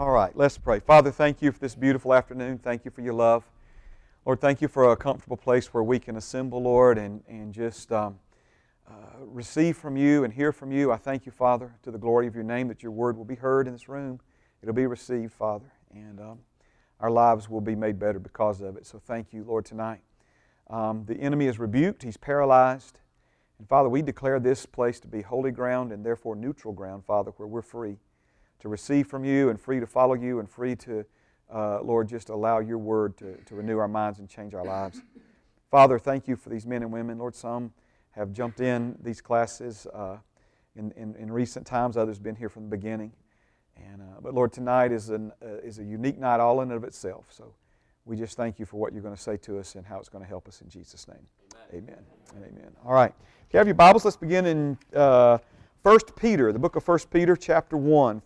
All right, let's pray. Father, thank you for this beautiful afternoon. Thank you for your love. Lord, thank you for a comfortable place where we can assemble, Lord, and, and just um, uh, receive from you and hear from you. I thank you, Father, to the glory of your name, that your word will be heard in this room. It'll be received, Father, and um, our lives will be made better because of it. So thank you, Lord, tonight. Um, the enemy is rebuked, he's paralyzed. And Father, we declare this place to be holy ground and therefore neutral ground, Father, where we're free to receive from you and free to follow you and free to, uh, Lord, just allow your word to, to renew our minds and change our lives. Father, thank you for these men and women. Lord, some have jumped in these classes uh, in, in, in, recent times, others have been here from the beginning. And, uh, but Lord, tonight is, an, uh, is a unique night all in and of itself. So we just thank you for what you're going to say to us and how it's going to help us in Jesus' name. Amen. Amen. amen. All right. If you have your Bibles, let's begin in uh, 1 Peter, the book of 1 Peter, chapter 1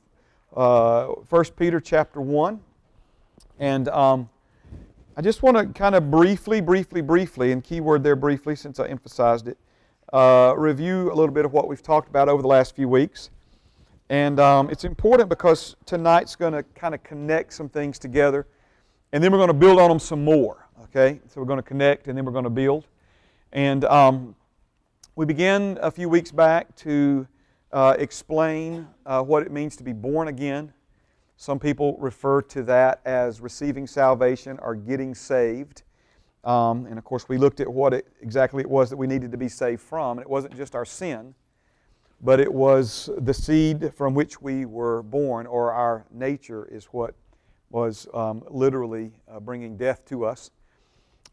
uh, 1 Peter chapter 1. And um, I just want to kind of briefly, briefly, briefly, and keyword there briefly since I emphasized it, uh, review a little bit of what we've talked about over the last few weeks. And um, it's important because tonight's going to kind of connect some things together, and then we're going to build on them some more. Okay? So we're going to connect, and then we're going to build. And um, we began a few weeks back to uh, explain uh, what it means to be born again. Some people refer to that as receiving salvation or getting saved. Um, and of course, we looked at what it, exactly it was that we needed to be saved from. And it wasn't just our sin, but it was the seed from which we were born, or our nature is what was um, literally uh, bringing death to us.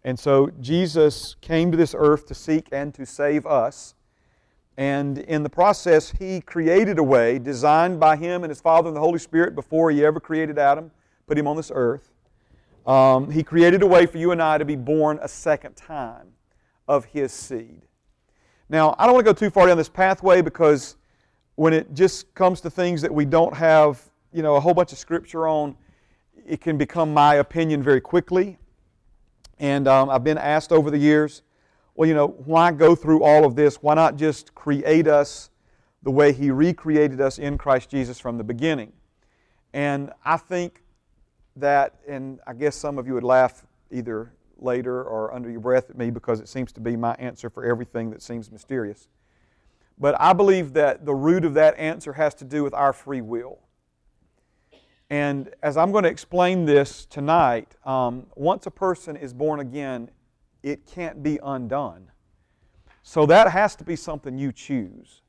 And so Jesus came to this earth to seek and to save us. And in the process, he created a way designed by him and his Father and the Holy Spirit before he ever created Adam, put him on this earth. Um, he created a way for you and I to be born a second time of his seed. Now, I don't want to go too far down this pathway because when it just comes to things that we don't have, you know, a whole bunch of scripture on, it can become my opinion very quickly. And um, I've been asked over the years, well, you know, why go through all of this? Why not just create us the way He recreated us in Christ Jesus from the beginning? And I think that, and I guess some of you would laugh either later or under your breath at me because it seems to be my answer for everything that seems mysterious. But I believe that the root of that answer has to do with our free will. And as I'm going to explain this tonight, um, once a person is born again, it can't be undone. So that has to be something you choose.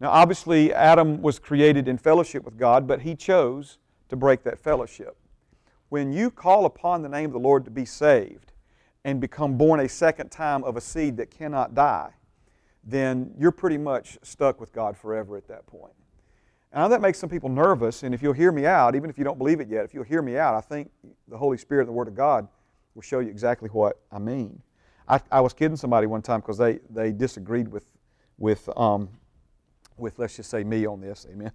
Now, obviously, Adam was created in fellowship with God, but he chose to break that fellowship. When you call upon the name of the Lord to be saved and become born a second time of a seed that cannot die, then you're pretty much stuck with God forever at that point. Now, that makes some people nervous, and if you'll hear me out, even if you don't believe it yet, if you'll hear me out, I think the Holy Spirit and the Word of God will show you exactly what I mean. I, I was kidding somebody one time because they, they disagreed with, with, um, with, let's just say, me on this, amen.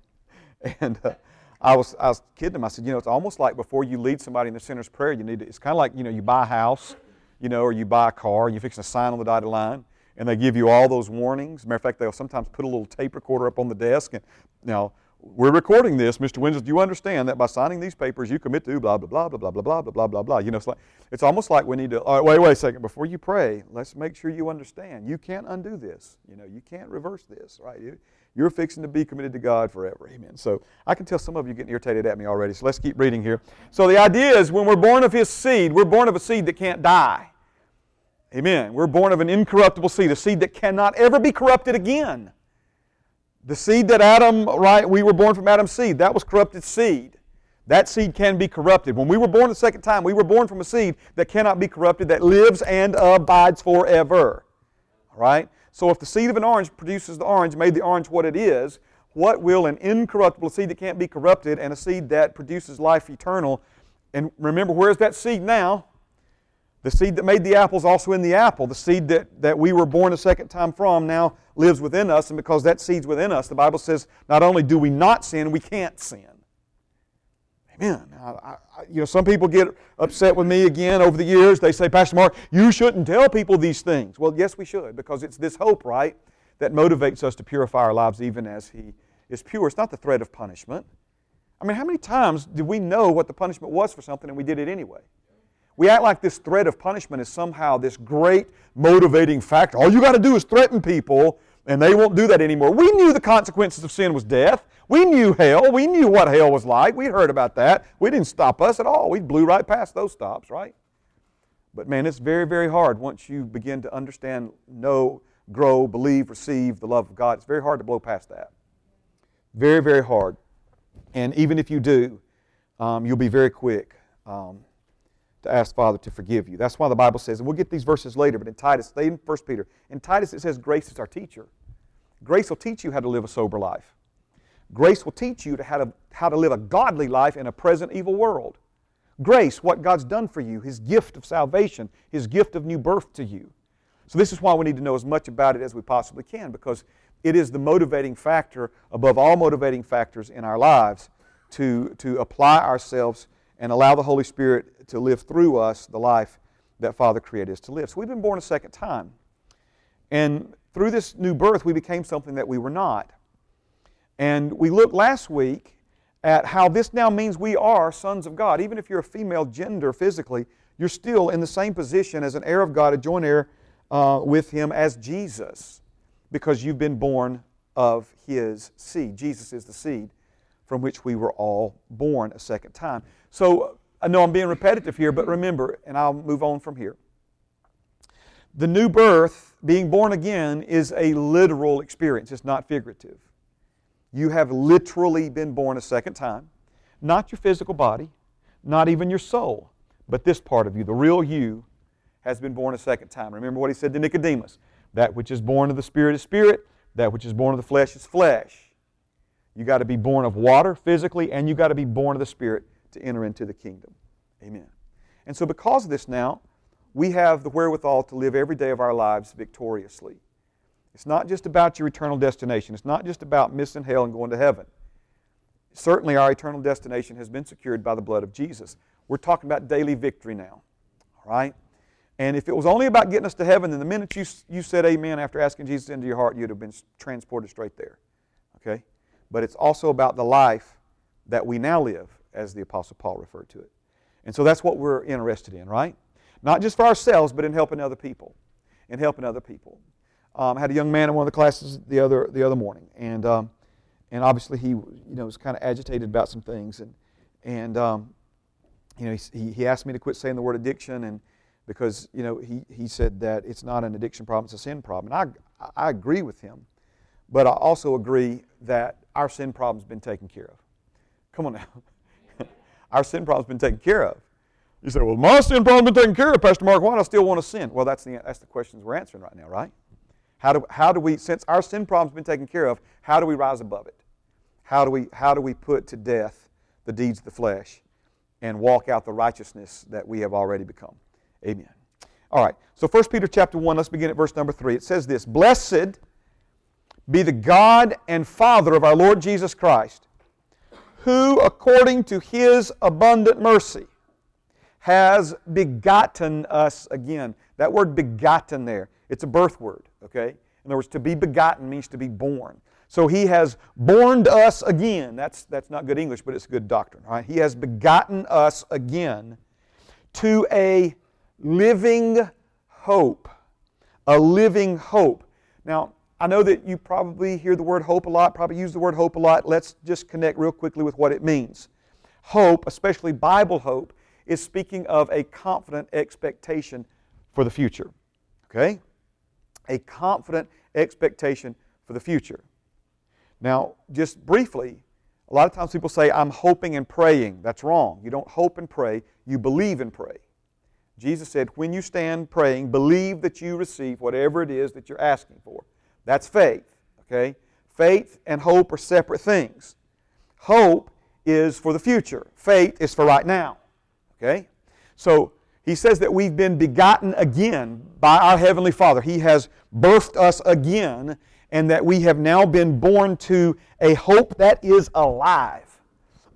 And uh, I, was, I was kidding them. I said, you know, it's almost like before you lead somebody in the sinner's prayer, you need to, it's kind of like, you know, you buy a house, you know, or you buy a car, you fix a sign on the dotted line, and they give you all those warnings. Matter of fact, they'll sometimes put a little tape recorder up on the desk, and you now we're recording this, Mr. Winslow. Do you understand that by signing these papers, you commit to blah, blah, blah, blah, blah, blah, blah, blah, blah, blah. You know, it's, like, it's almost like we need to, all right, wait, wait a second. Before you pray, let's make sure you understand. You can't undo this. You know, you can't reverse this, right? You, you're fixing to be committed to God forever. Amen. So I can tell some of you getting irritated at me already. So let's keep reading here. So the idea is when we're born of His seed, we're born of a seed that can't die. Amen. We're born of an incorruptible seed, a seed that cannot ever be corrupted again. The seed that Adam, right, we were born from Adam's seed. That was corrupted seed. That seed can be corrupted. When we were born the second time, we were born from a seed that cannot be corrupted, that lives and abides forever. All right? So if the seed of an orange produces the orange, made the orange what it is, what will an incorruptible seed that can't be corrupted and a seed that produces life eternal? And remember, where's that seed now? The seed that made the apple is also in the apple. The seed that, that we were born a second time from now lives within us, and because that seed's within us, the Bible says not only do we not sin, we can't sin. Amen. I, I, you know, some people get upset with me again over the years. They say, Pastor Mark, you shouldn't tell people these things. Well, yes, we should, because it's this hope, right, that motivates us to purify our lives even as He is pure. It's not the threat of punishment. I mean, how many times did we know what the punishment was for something and we did it anyway? We act like this threat of punishment is somehow this great motivating factor. All you got to do is threaten people and they won't do that anymore. We knew the consequences of sin was death. We knew hell. We knew what hell was like. We'd heard about that. We didn't stop us at all. We blew right past those stops, right? But man, it's very, very hard once you begin to understand, know, grow, believe, receive the love of God. It's very hard to blow past that. Very, very hard. And even if you do, um, you'll be very quick um, to ask Father to forgive you. That's why the Bible says, and we'll get these verses later, but in Titus, stay in 1 Peter. In Titus, it says grace is our teacher. Grace will teach you how to live a sober life. Grace will teach you to how, to how to live a godly life in a present evil world. Grace, what God's done for you, His gift of salvation, His gift of new birth to you. So, this is why we need to know as much about it as we possibly can because it is the motivating factor above all motivating factors in our lives to, to apply ourselves and allow the Holy Spirit to live through us the life that Father created us to live. So, we've been born a second time. And through this new birth, we became something that we were not. And we looked last week at how this now means we are sons of God. Even if you're a female gender physically, you're still in the same position as an heir of God, a joint heir uh, with Him as Jesus, because you've been born of His seed. Jesus is the seed from which we were all born a second time. So I know I'm being repetitive here, but remember, and I'll move on from here. The new birth, being born again, is a literal experience, it's not figurative. You have literally been born a second time. Not your physical body, not even your soul, but this part of you, the real you, has been born a second time. Remember what he said to Nicodemus that which is born of the Spirit is spirit, that which is born of the flesh is flesh. You got to be born of water physically, and you got to be born of the Spirit to enter into the kingdom. Amen. And so, because of this now, we have the wherewithal to live every day of our lives victoriously. It's not just about your eternal destination. It's not just about missing hell and going to heaven. Certainly, our eternal destination has been secured by the blood of Jesus. We're talking about daily victory now. All right? And if it was only about getting us to heaven, then the minute you, you said amen after asking Jesus into your heart, you'd have been transported straight there. Okay? But it's also about the life that we now live, as the Apostle Paul referred to it. And so that's what we're interested in, right? Not just for ourselves, but in helping other people. In helping other people. Um, I had a young man in one of the classes the other the other morning, and um, and obviously he you know was kind of agitated about some things, and and um, you know he, he asked me to quit saying the word addiction, and because you know he he said that it's not an addiction problem, it's a sin problem, and I I agree with him, but I also agree that our sin problem's been taken care of. Come on now, our sin problem's been taken care of. You say, well, my sin problem's been taken care of, Pastor Mark. Why do I still want to sin? Well, that's the that's the questions we're answering right now, right? How do, how do we, since our sin problem's been taken care of, how do we rise above it? How do we, how do we put to death the deeds of the flesh and walk out the righteousness that we have already become? Amen. All right. So 1 Peter chapter 1, let's begin at verse number 3. It says this Blessed be the God and Father of our Lord Jesus Christ, who, according to his abundant mercy, has begotten us again. That word begotten there, it's a birth word, okay? In other words, to be begotten means to be born. So he has born us again. That's, that's not good English, but it's good doctrine, right? He has begotten us again to a living hope. A living hope. Now, I know that you probably hear the word hope a lot, probably use the word hope a lot. Let's just connect real quickly with what it means. Hope, especially Bible hope, is speaking of a confident expectation for the future. Okay? a confident expectation for the future. Now, just briefly, a lot of times people say, I'm hoping and praying. That's wrong. You don't hope and pray, you believe and pray. Jesus said, when you stand praying, believe that you receive whatever it is that you're asking for. That's faith, okay? Faith and hope are separate things. Hope is for the future, faith is for right now, okay? So, he says that we've been begotten again by our Heavenly Father. He has birthed us again, and that we have now been born to a hope that is alive,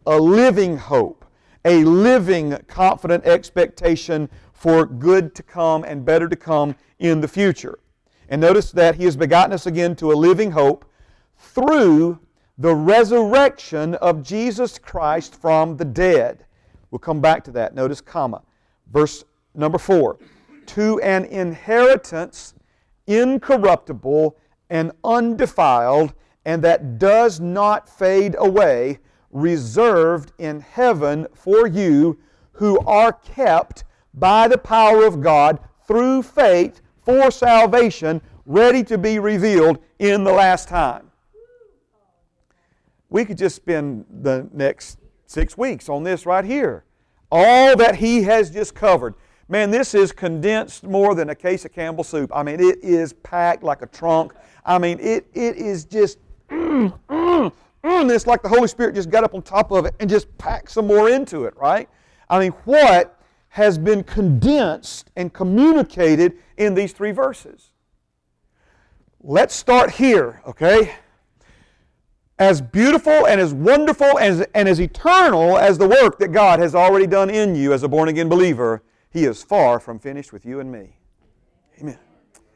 a living hope, a living, confident expectation for good to come and better to come in the future. And notice that He has begotten us again to a living hope through the resurrection of Jesus Christ from the dead. We'll come back to that. Notice comma. Verse number 4. To an inheritance incorruptible and undefiled and that does not fade away, reserved in heaven for you who are kept by the power of God through faith for salvation, ready to be revealed in the last time. We could just spend the next six weeks on this right here. All that he has just covered. Man, this is condensed more than a case of Campbell soup. I mean, it is packed like a trunk. I mean, it, it is just mm, mm, mm. It's like the Holy Spirit just got up on top of it and just packed some more into it, right? I mean, what has been condensed and communicated in these three verses? Let's start here, okay? As beautiful and as wonderful and as, and as eternal as the work that God has already done in you as a born again believer, He is far from finished with you and me. Amen.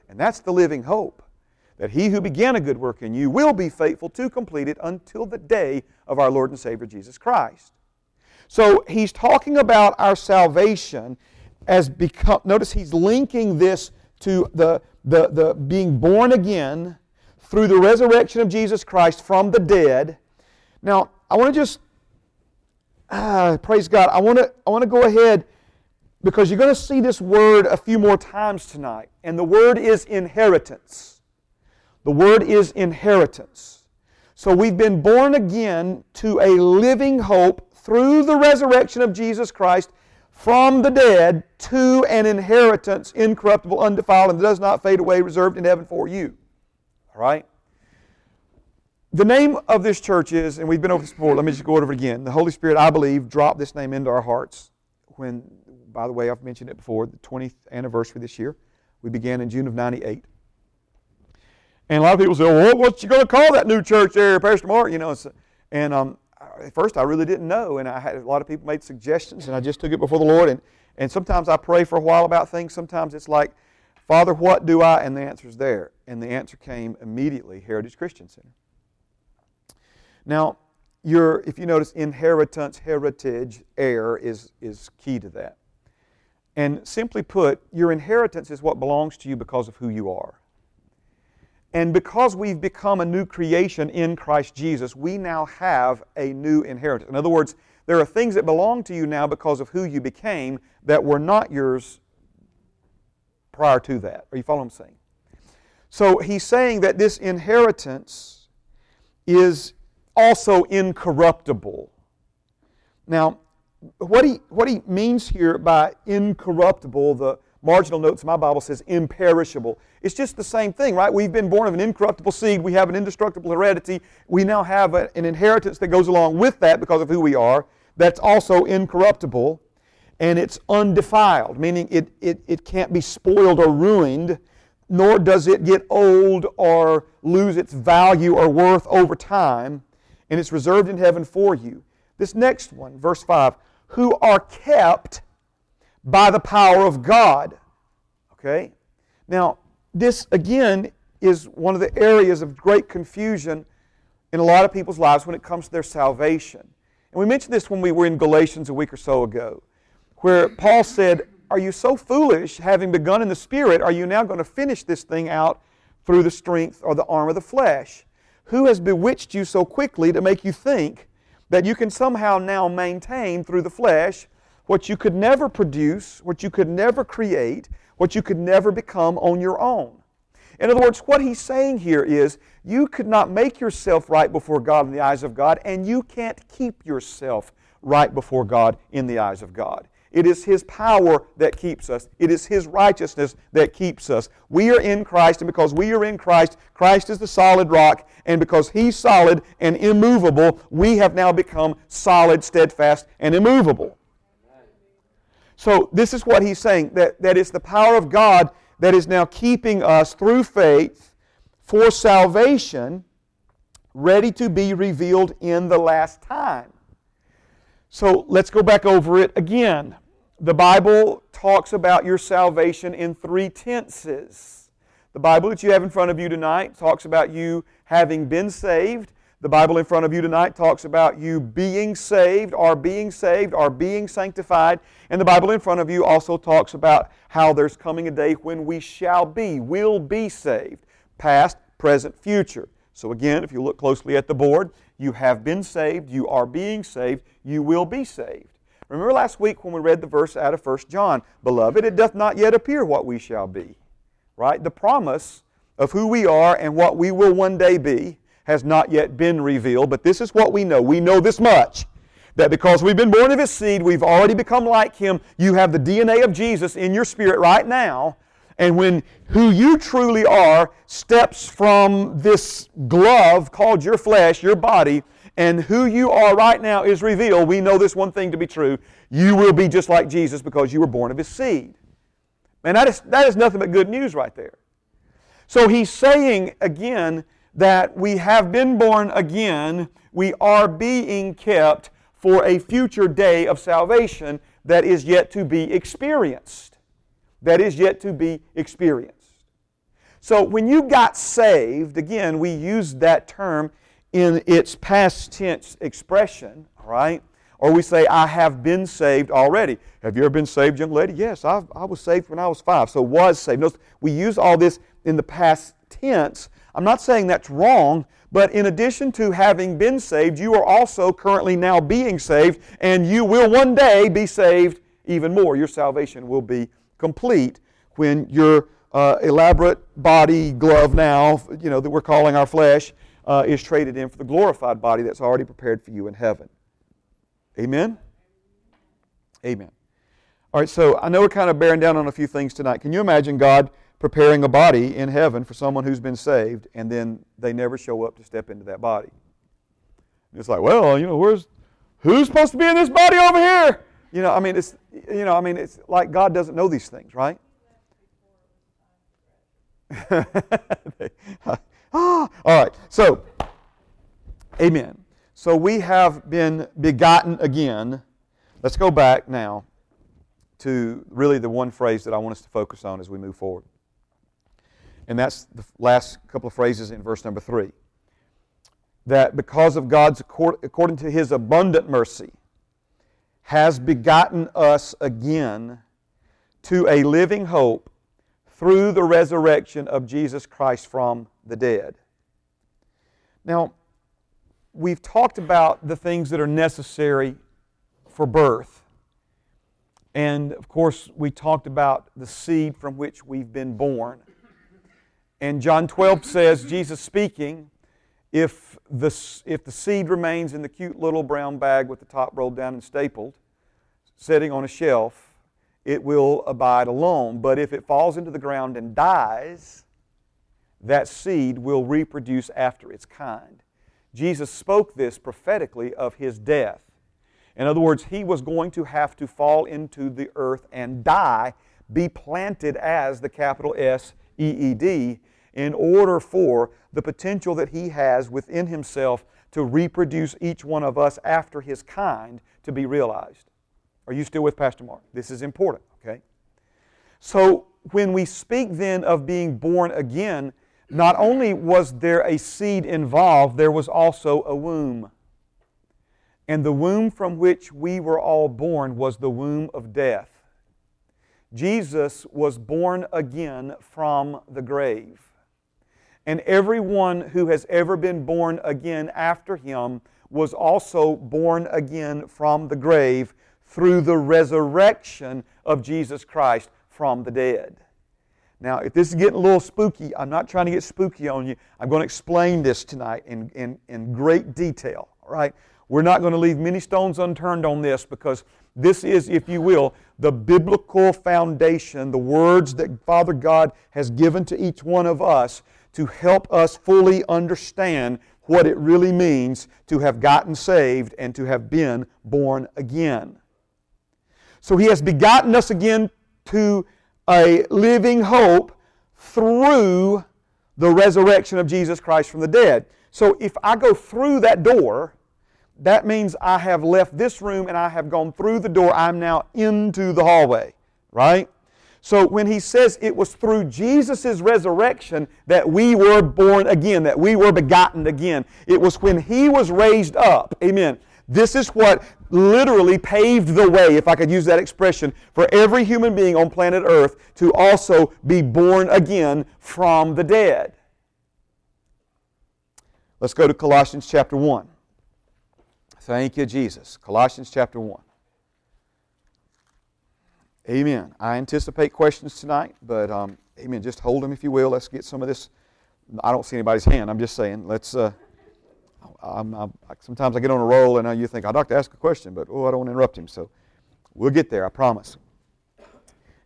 And that's the living hope that he who began a good work in you will be faithful to complete it until the day of our Lord and Savior Jesus Christ. So he's talking about our salvation as become, notice he's linking this to the, the, the being born again through the resurrection of Jesus Christ from the dead. Now, I want to just, ah, praise God, I want to, I want to go ahead because you're going to see this word a few more times tonight. And the word is inheritance. The word is inheritance. So we've been born again to a living hope through the resurrection of Jesus Christ from the dead to an inheritance incorruptible, undefiled, and does not fade away, reserved in heaven for you. All right? The name of this church is, and we've been over this before, let me just go over it again. The Holy Spirit, I believe, dropped this name into our hearts when, by the way, I've mentioned it before, the 20th anniversary this year. We began in June of 98. And a lot of people say, well, what's you going to call that new church there, Pastor Mark? You know, and um, at first I really didn't know, and I had a lot of people made suggestions, and I just took it before the Lord. And, and sometimes I pray for a while about things. Sometimes it's like, Father, what do I? And the answer's there. And the answer came immediately Heritage Christian Center. Now, your, if you notice, inheritance, heritage, heir is, is key to that. And simply put, your inheritance is what belongs to you because of who you are. And because we've become a new creation in Christ Jesus, we now have a new inheritance. In other words, there are things that belong to you now because of who you became that were not yours prior to that. Are you following what I'm saying? So he's saying that this inheritance is also incorruptible. Now, what he, what he means here by incorruptible, the marginal notes my Bible says imperishable. It's just the same thing, right? We've been born of an incorruptible seed. We have an indestructible heredity. We now have a, an inheritance that goes along with that because of who we are. That's also incorruptible. And it's undefiled, meaning it, it, it can't be spoiled or ruined, nor does it get old or lose its value or worth over time. And it's reserved in heaven for you. This next one, verse 5 who are kept by the power of God. Okay? Now, this again is one of the areas of great confusion in a lot of people's lives when it comes to their salvation. And we mentioned this when we were in Galatians a week or so ago, where Paul said, Are you so foolish, having begun in the Spirit, are you now going to finish this thing out through the strength or the arm of the flesh? Who has bewitched you so quickly to make you think that you can somehow now maintain through the flesh what you could never produce, what you could never create, what you could never become on your own. In other words, what he's saying here is you could not make yourself right before God in the eyes of God, and you can't keep yourself right before God in the eyes of God. It is His power that keeps us. It is His righteousness that keeps us. We are in Christ, and because we are in Christ, Christ is the solid rock, and because He's solid and immovable, we have now become solid, steadfast, and immovable. So this is what he's saying that, that it's the power of God that is now keeping us through faith for salvation, ready to be revealed in the last time. So let's go back over it again. The Bible talks about your salvation in three tenses. The Bible that you have in front of you tonight talks about you having been saved. The Bible in front of you tonight talks about you being saved, are being saved, are being sanctified. And the Bible in front of you also talks about how there's coming a day when we shall be, will be saved. Past, present, future. So again, if you look closely at the board, you have been saved, you are being saved, you will be saved. Remember last week when we read the verse out of 1 John, Beloved, it doth not yet appear what we shall be. Right? The promise of who we are and what we will one day be has not yet been revealed, but this is what we know. We know this much that because we've been born of His seed, we've already become like Him. You have the DNA of Jesus in your spirit right now. And when who you truly are steps from this glove called your flesh, your body, and who you are right now is revealed, we know this one thing to be true. You will be just like Jesus because you were born of His seed. And that is, that is nothing but good news right there. So he's saying again, that we have been born again, we are being kept for a future day of salvation that is yet to be experienced. That is yet to be experienced. So when you got saved, again, we use that term in its past tense expression, right? Or we say, I have been saved already. Have you ever been saved, young lady? Yes, I, I was saved when I was five, so was saved. Notice, we use all this in the past tense I'm not saying that's wrong, but in addition to having been saved, you are also currently now being saved, and you will one day be saved even more. Your salvation will be complete when your uh, elaborate body glove now, you know, that we're calling our flesh, uh, is traded in for the glorified body that's already prepared for you in heaven. Amen? Amen. All right, so I know we're kind of bearing down on a few things tonight. Can you imagine God preparing a body in heaven for someone who's been saved, and then they never show up to step into that body. It's like, well, you know, where's who's supposed to be in this body over here? You know, I mean, it's you know, I mean, it's like God doesn't know these things, right? all right. So, amen. So we have been begotten again. Let's go back now to really the one phrase that I want us to focus on as we move forward. And that's the last couple of phrases in verse number three. That because of God's, according to his abundant mercy, has begotten us again to a living hope through the resurrection of Jesus Christ from the dead. Now, we've talked about the things that are necessary for birth. And of course, we talked about the seed from which we've been born. And John 12 says, Jesus speaking, if the, if the seed remains in the cute little brown bag with the top rolled down and stapled, sitting on a shelf, it will abide alone. But if it falls into the ground and dies, that seed will reproduce after its kind. Jesus spoke this prophetically of his death. In other words, he was going to have to fall into the earth and die, be planted as the capital S E E D, in order for the potential that He has within Himself to reproduce each one of us after His kind to be realized. Are you still with Pastor Mark? This is important, okay? So, when we speak then of being born again, not only was there a seed involved, there was also a womb. And the womb from which we were all born was the womb of death. Jesus was born again from the grave and everyone who has ever been born again after him was also born again from the grave through the resurrection of Jesus Christ from the dead. Now, if this is getting a little spooky, I'm not trying to get spooky on you. I'm going to explain this tonight in, in, in great detail, all right? We're not going to leave many stones unturned on this because this is, if you will, the biblical foundation, the words that Father God has given to each one of us to help us fully understand what it really means to have gotten saved and to have been born again. So He has begotten us again to a living hope through the resurrection of Jesus Christ from the dead. So if I go through that door, that means I have left this room and I have gone through the door. I'm now into the hallway, right? So when he says it was through Jesus' resurrection that we were born again, that we were begotten again, it was when he was raised up. Amen. This is what literally paved the way, if I could use that expression, for every human being on planet Earth to also be born again from the dead. Let's go to Colossians chapter 1. Thank you, Jesus. Colossians chapter 1. Amen. I anticipate questions tonight, but um, amen. Just hold them if you will. Let's get some of this. I don't see anybody's hand. I'm just saying. Let's. Uh, I'm, I'm, sometimes I get on a roll and you think I'd like to ask a question, but oh, I don't want to interrupt him. So we'll get there. I promise.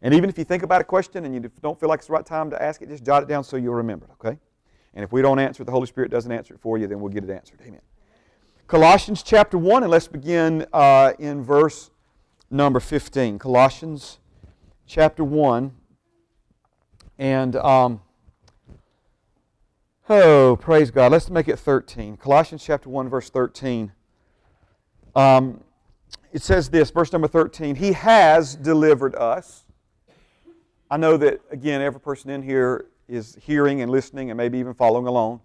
And even if you think about a question and you don't feel like it's the right time to ask it, just jot it down so you'll remember it. Okay. And if we don't answer it, the Holy Spirit doesn't answer it for you, then we'll get it answered. Amen. Colossians chapter 1, and let's begin uh, in verse number 15. Colossians chapter 1. And, um, oh, praise God. Let's make it 13. Colossians chapter 1, verse 13. Um, it says this, verse number 13 He has delivered us. I know that, again, every person in here is hearing and listening and maybe even following along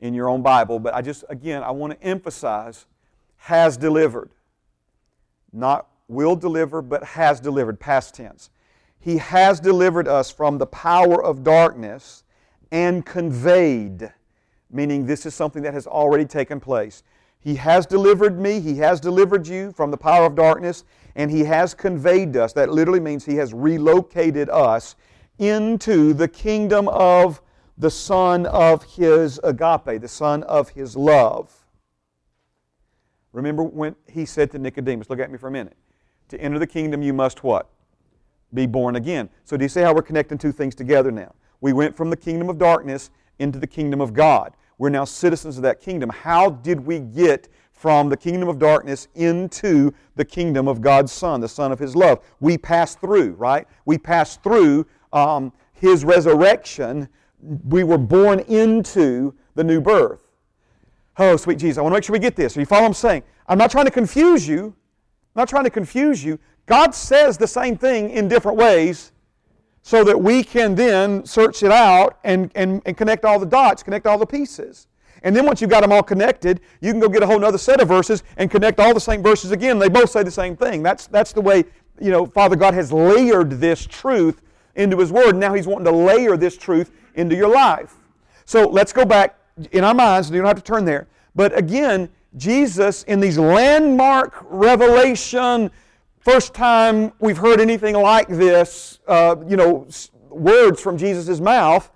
in your own Bible, but I just, again, I want to emphasize has delivered. Not will deliver, but has delivered, past tense. He has delivered us from the power of darkness and conveyed, meaning this is something that has already taken place. He has delivered me, He has delivered you from the power of darkness, and He has conveyed us. That literally means He has relocated us into the kingdom of the Son of His agape, the Son of His love. Remember when He said to Nicodemus, look at me for a minute. To enter the kingdom, you must what? Be born again. So, do you see how we're connecting two things together now? We went from the kingdom of darkness into the kingdom of God. We're now citizens of that kingdom. How did we get from the kingdom of darkness into the kingdom of God's Son, the Son of His love? We passed through, right? We passed through um, His resurrection. We were born into the new birth. Oh, sweet Jesus, I want to make sure we get this. Are you follow what I'm saying? I'm not trying to confuse you. I'm not trying to confuse you. God says the same thing in different ways so that we can then search it out and, and, and connect all the dots, connect all the pieces. And then once you've got them all connected, you can go get a whole other set of verses and connect all the same verses again. They both say the same thing. That's, that's the way, you know, Father God has layered this truth into His Word. Now He's wanting to layer this truth into your life. So let's go back in our minds. and You don't have to turn there. But again, Jesus in these landmark revelation, first time we've heard anything like this, uh, you know, words from Jesus' mouth.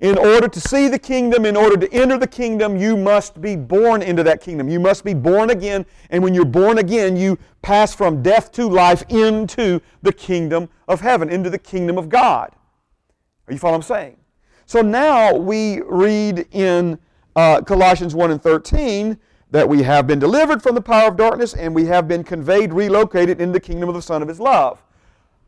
In order to see the kingdom, in order to enter the kingdom, you must be born into that kingdom. You must be born again. And when you're born again, you pass from death to life into the kingdom of heaven, into the kingdom of God. Are you following what I'm saying? So now we read in uh, Colossians 1 and 13 that we have been delivered from the power of darkness and we have been conveyed, relocated in the kingdom of the Son of His love.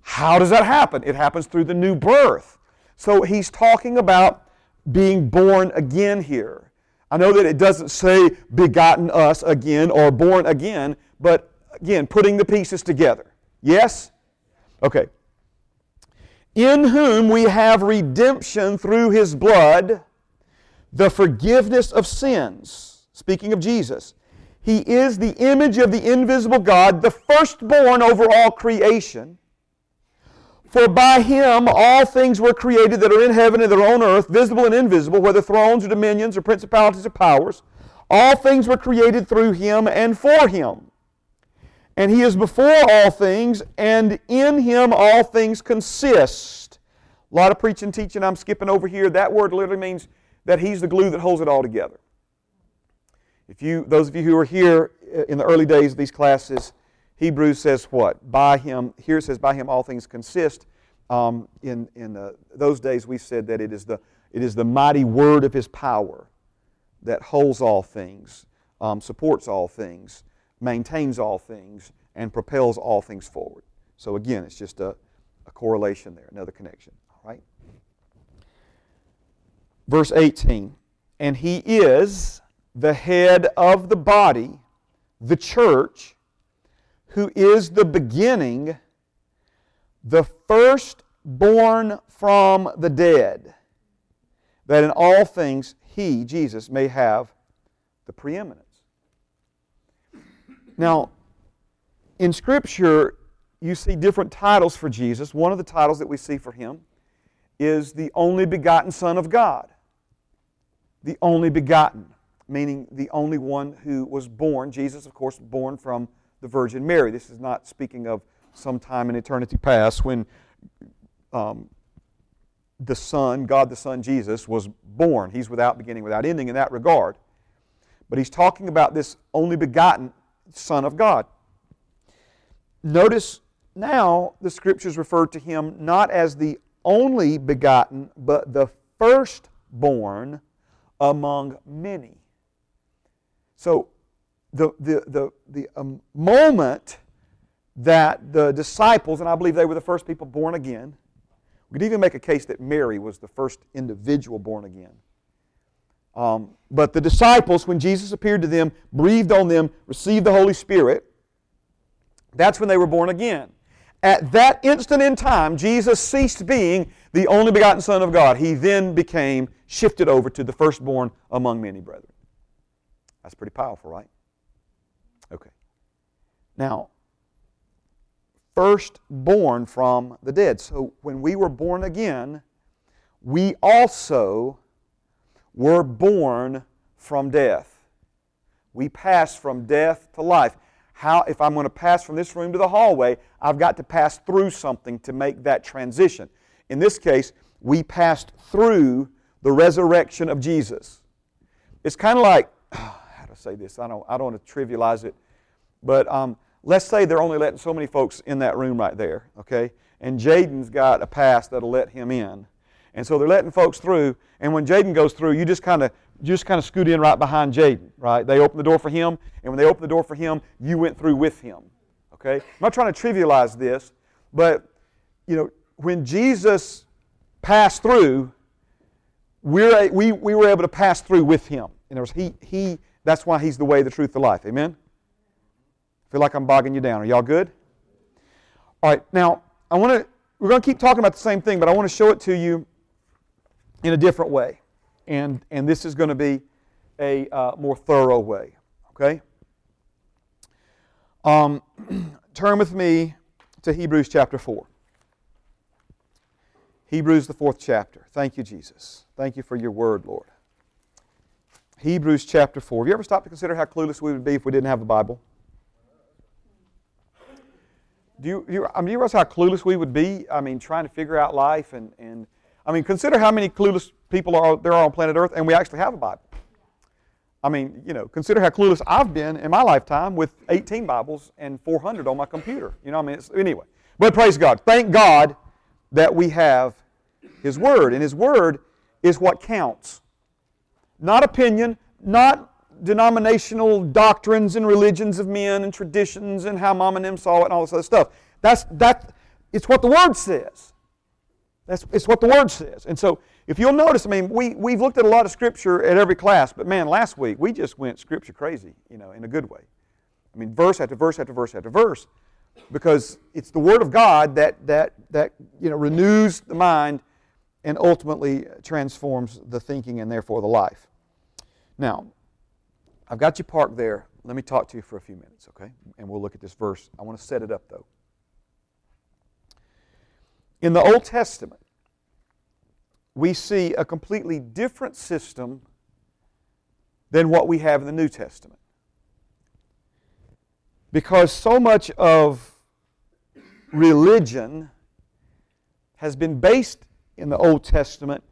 How does that happen? It happens through the new birth. So he's talking about being born again here. I know that it doesn't say begotten us again or born again, but again, putting the pieces together. Yes? Okay. In whom we have redemption through his blood, the forgiveness of sins speaking of Jesus. He is the image of the invisible God, the firstborn over all creation. For by him all things were created that are in heaven and that are on earth, visible and invisible, whether thrones or dominions or principalities or powers. All things were created through him and for him. And he is before all things, and in him all things consist. A lot of preaching, teaching, I'm skipping over here. That word literally means that he's the glue that holds it all together. If you, those of you who were here uh, in the early days of these classes, Hebrews says what? By him, here it says, by him all things consist. Um, in in those days, we said that it is, the, it is the mighty word of his power that holds all things, um, supports all things, maintains all things, and propels all things forward. So again, it's just a, a correlation there, another connection. All right? Verse 18, and he is the head of the body, the church, who is the beginning, the firstborn from the dead, that in all things he, Jesus, may have the preeminence. Now, in Scripture, you see different titles for Jesus. One of the titles that we see for him is the only begotten Son of God. The only begotten, meaning the only one who was born. Jesus, of course, born from the Virgin Mary. This is not speaking of some time in eternity past when um, the Son, God the Son, Jesus, was born. He's without beginning, without ending in that regard. But he's talking about this only begotten Son of God. Notice now the scriptures refer to him not as the only begotten, but the firstborn among many. So the, the, the, the um, moment that the disciples, and I believe they were the first people born again, we could even make a case that Mary was the first individual born again. Um, but the disciples, when Jesus appeared to them, breathed on them, received the Holy Spirit, that's when they were born again. At that instant in time, Jesus ceased being the only begotten Son of God. He then became shifted over to the firstborn among many brethren. That's pretty powerful, right? Okay. Now, firstborn from the dead. So when we were born again, we also were born from death. We passed from death to life. How, if I'm going to pass from this room to the hallway, I've got to pass through something to make that transition. In this case, we passed through the resurrection of Jesus. It's kind of like, say this? I don't, I don't want to trivialize it, but um, let's say they're only letting so many folks in that room right there, okay? And Jaden's got a pass that'll let him in. And so they're letting folks through, and when Jaden goes through, you just kind of just kind of scoot in right behind Jaden, right? They open the door for him, and when they open the door for him, you went through with him. Okay? I'm not trying to trivialize this, but you know, when Jesus passed through, we're, we, we were able to pass through with him. In other words, he, he, that's why he's the way, the truth, the life. Amen? I feel like I'm bogging you down. Are y'all good? All right, now I want to we're going to keep talking about the same thing, but I want to show it to you in a different way. And, and this is going to be a uh, more thorough way. Okay? Um, turn with me to Hebrews chapter 4. Hebrews, the fourth chapter. Thank you, Jesus. Thank you for your word, Lord. Hebrews chapter 4. Have you ever stopped to consider how clueless we would be if we didn't have a Bible? Do you, you, I mean, do you realize how clueless we would be? I mean, trying to figure out life and, and I mean, consider how many clueless people are there are on planet Earth, and we actually have a Bible. I mean, you know, consider how clueless I've been in my lifetime with 18 Bibles and 400 on my computer. You know, I mean, anyway. But praise God. Thank God that we have His Word, and His Word is what counts. Not opinion, not denominational doctrines and religions of men and traditions and how mom and them saw it and all this other stuff. That's that. It's what the Word says. That's it's what the Word says. And so, if you'll notice, I mean, we, we've looked at a lot of Scripture at every class, but man, last week we just went Scripture crazy, you know, in a good way. I mean, verse after verse after verse after verse, because it's the Word of God that, that, that you know, renews the mind and ultimately transforms the thinking and therefore the life. Now, I've got you parked there. Let me talk to you for a few minutes, okay? And we'll look at this verse. I want to set it up, though. In the Old Testament, we see a completely different system than what we have in the New Testament. Because so much of religion has been based in the Old Testament,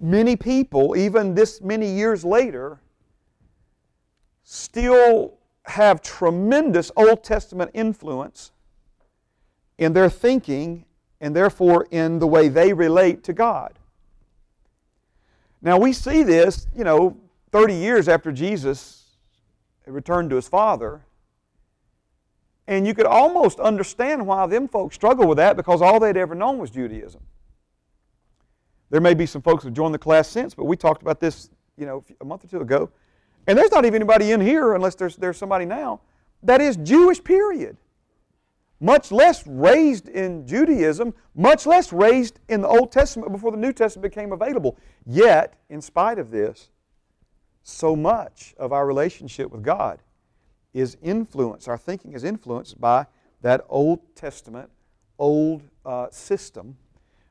many people, even this many years later, still have tremendous Old Testament influence in their thinking and therefore in the way they relate to God. Now we see this, you know, 30 years after Jesus returned to his Father. And you could almost understand why them folks struggle with that because all they'd ever known was Judaism. There may be some folks who joined the class since, but we talked about this, you know, a month or two ago. And there's not even anybody in here, unless there's, there's somebody now, that is Jewish, period. much less raised in Judaism, much less raised in the Old Testament before the New Testament became available. Yet, in spite of this, so much of our relationship with God is influenced, our thinking is influenced by that Old Testament, old uh, system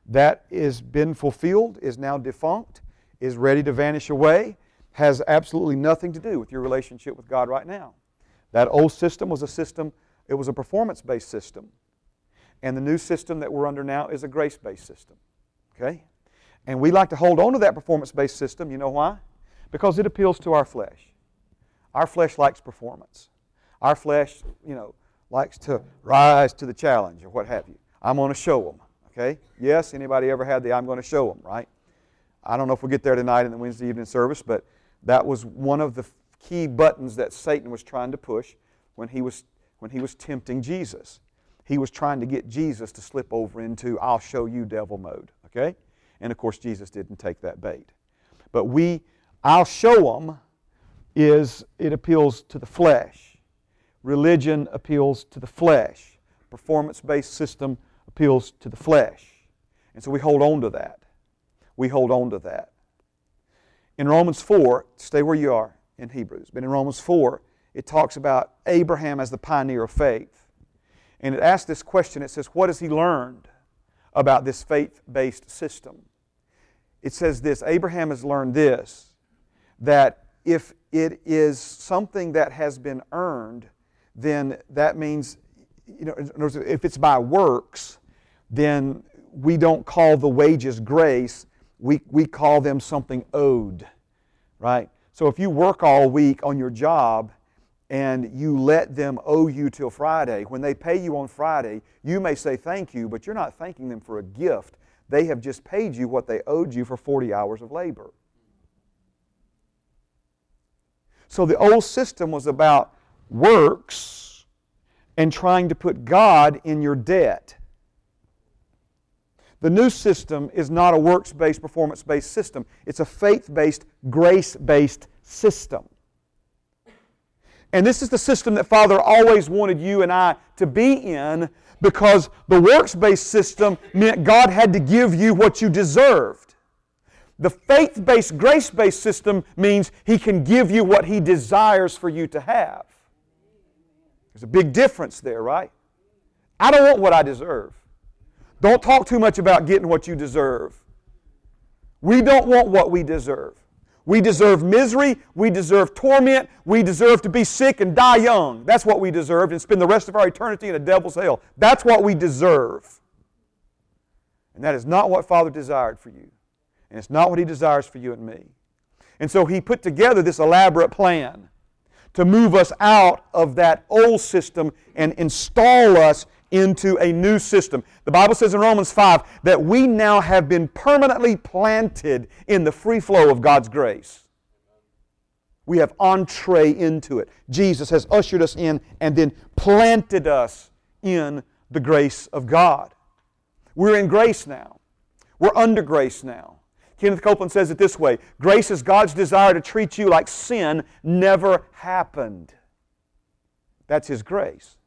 that has been fulfilled, is now defunct, is ready to vanish away, has absolutely nothing to do with your relationship with God right now. That old system was a system, it was a performance based system. And the new system that we're under now is a grace based system. Okay? And we like to hold on to that performance based system. You know why? Because it appeals to our flesh. Our flesh likes performance. Our flesh, you know, likes to rise to the challenge or what have you. I'm going to show them. Okay? Yes, anybody ever had the I'm going to show them, right? I don't know if we'll get there tonight in the Wednesday evening service, but that was one of the key buttons that Satan was trying to push when he was, when he was tempting Jesus. He was trying to get Jesus to slip over into I'll show you devil mode, okay? And of course, Jesus didn't take that bait. But we, I'll show them is it appeals to the flesh. Religion appeals to the flesh. Performance based system appeals to the flesh. And so we hold on to that. We hold on to that. In Romans 4, stay where you are in Hebrews, but in Romans 4, it talks about Abraham as the pioneer of faith. And it asks this question it says, What has he learned about this faith based system? It says this Abraham has learned this that if it is something that has been earned, then that means, you know, if it's by works, then we don't call the wages grace, we, we call them something owed, right? So if you work all week on your job and you let them owe you till Friday, when they pay you on Friday, you may say thank you, but you're not thanking them for a gift. They have just paid you what they owed you for 40 hours of labor. So the old system was about works and trying to put God in your debt. The new system is not a works based, performance based system. It's a faith based, grace based system. And this is the system that Father always wanted you and I to be in because the works based system meant God had to give you what you deserved. The faith based, grace based system means He can give you what He desires for you to have. There's a big difference there, right? I don't want what I deserve. Don't talk too much about getting what you deserve. We don't want what we deserve. We deserve misery. We deserve torment. We deserve to be sick and die young. That's what we deserve and spend the rest of our eternity in a devil's hell. That's what we deserve. And that is not what Father desired for you. And it's not what He desires for you and me. And so He put together this elaborate plan to move us out of that old system and install us into a new system. The Bible says in Romans 5 that we now have been permanently planted in the free flow of God's grace. We have entree into it. Jesus has ushered us in and then planted us in the grace of God. We're in grace now. We're under grace now. Kenneth Copeland says it this way Grace is God's desire to treat you like sin never happened. That's His grace.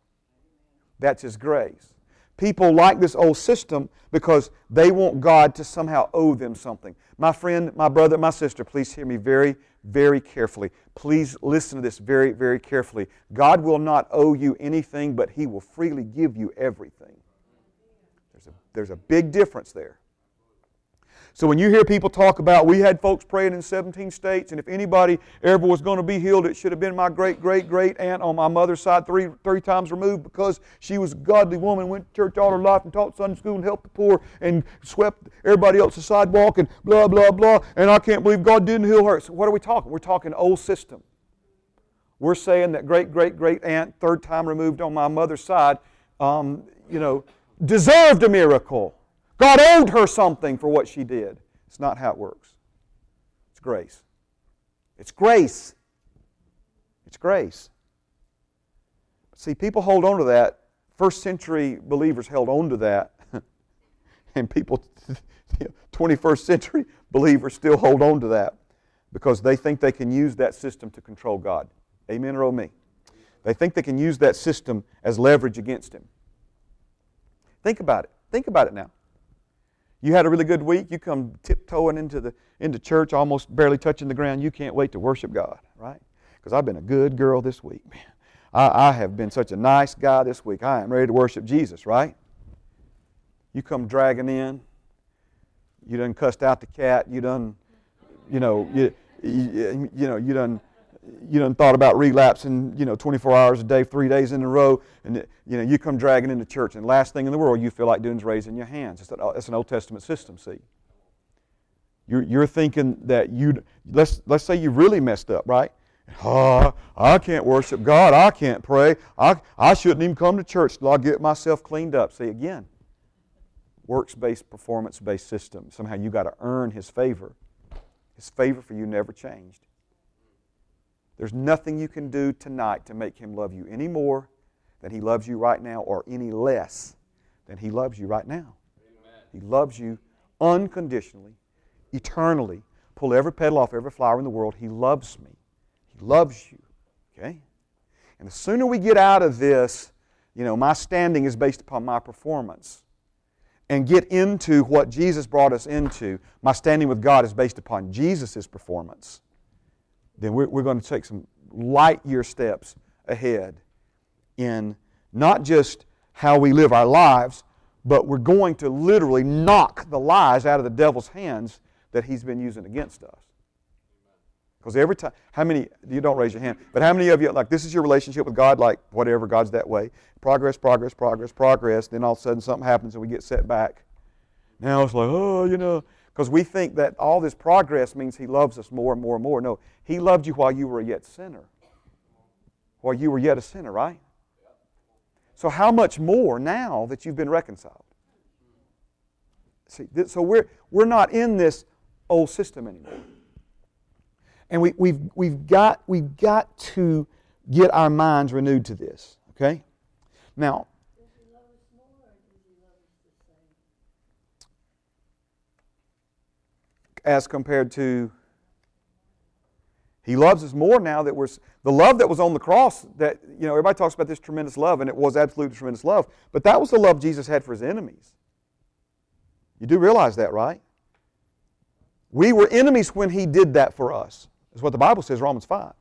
That's His grace. People like this old system because they want God to somehow owe them something. My friend, my brother, my sister, please hear me very, very carefully. Please listen to this very, very carefully. God will not owe you anything, but He will freely give you everything. There's a, there's a big difference there. So when you hear people talk about, we had folks praying in 17 states, and if anybody ever was going to be healed, it should have been my great, great, great aunt on my mother's side, three, three times removed, because she was a godly woman, went to church all her life and taught Sunday school and helped the poor and swept everybody else's sidewalk and blah, blah, blah. And I can't believe God didn't heal her. So what are we talking? We're talking old system. We're saying that great, great, great aunt, third time removed on my mother's side, um, you know, deserved a miracle. God owed her something for what she did. It's not how it works. It's grace. It's grace. It's grace. See, people hold on to that. First century believers held on to that. and people, 21st century believers still hold on to that because they think they can use that system to control God. Amen or oh me? They think they can use that system as leverage against Him. Think about it. Think about it now. You had a really good week. You come tiptoeing into the into church, almost barely touching the ground. You can't wait to worship God, right? Because I've been a good girl this week, man. I, I have been such a nice guy this week. I am ready to worship Jesus, right? You come dragging in. You done cussed out the cat. You done, you know, you, you, you know, you done you done thought about relapsing, you know, 24 hours a day, three days in a row, and you know, you come dragging into church, and last thing in the world you feel like doing is raising your hands. It's, it's an Old Testament system, see. You're, you're thinking that you, let's, let's say you really messed up, right? Oh, I can't worship God. I can't pray. I, I shouldn't even come to church till I get myself cleaned up. See, again, works based, performance based system. Somehow you got to earn His favor. His favor for you never changed. There's nothing you can do tonight to make Him love you any more than He loves you right now or any less than He loves you right now. Amen. He loves you unconditionally, eternally. Pull every petal off every flower in the world. He loves me. He loves you. Okay? And the sooner we get out of this, you know, my standing is based upon my performance, and get into what Jesus brought us into, my standing with God is based upon Jesus' performance then we're, we're going to take some light year steps ahead in not just how we live our lives, but we're going to literally knock the lies out of the devil's hands that he's been using against us. Because every time, how many, you don't raise your hand, but how many of you, like, this is your relationship with God, like, whatever, God's that way. Progress, progress, progress, progress. Then all of a sudden something happens and we get set back. Now it's like, oh, you know, because we think that all this progress means He loves us more and more and more. No, He loved you while you were yet sinner. While you were yet a sinner, right? So how much more now that you've been reconciled? See, so we're, we're not in this old system anymore. And we, we've, we've, got, we've got to get our minds renewed to this, okay? Now, as compared to he loves us more now that we're the love that was on the cross that you know everybody talks about this tremendous love and it was absolutely tremendous love but that was the love jesus had for his enemies. You do realize that right? We were enemies when he did that for us is what the bible says romans 5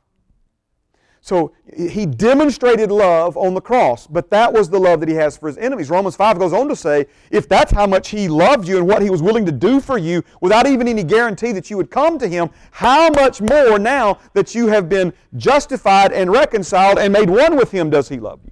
so he demonstrated love on the cross, but that was the love that he has for his enemies. Romans 5 goes on to say, if that's how much he loved you and what he was willing to do for you without even any guarantee that you would come to him, how much more now that you have been justified and reconciled and made one with him does he love you?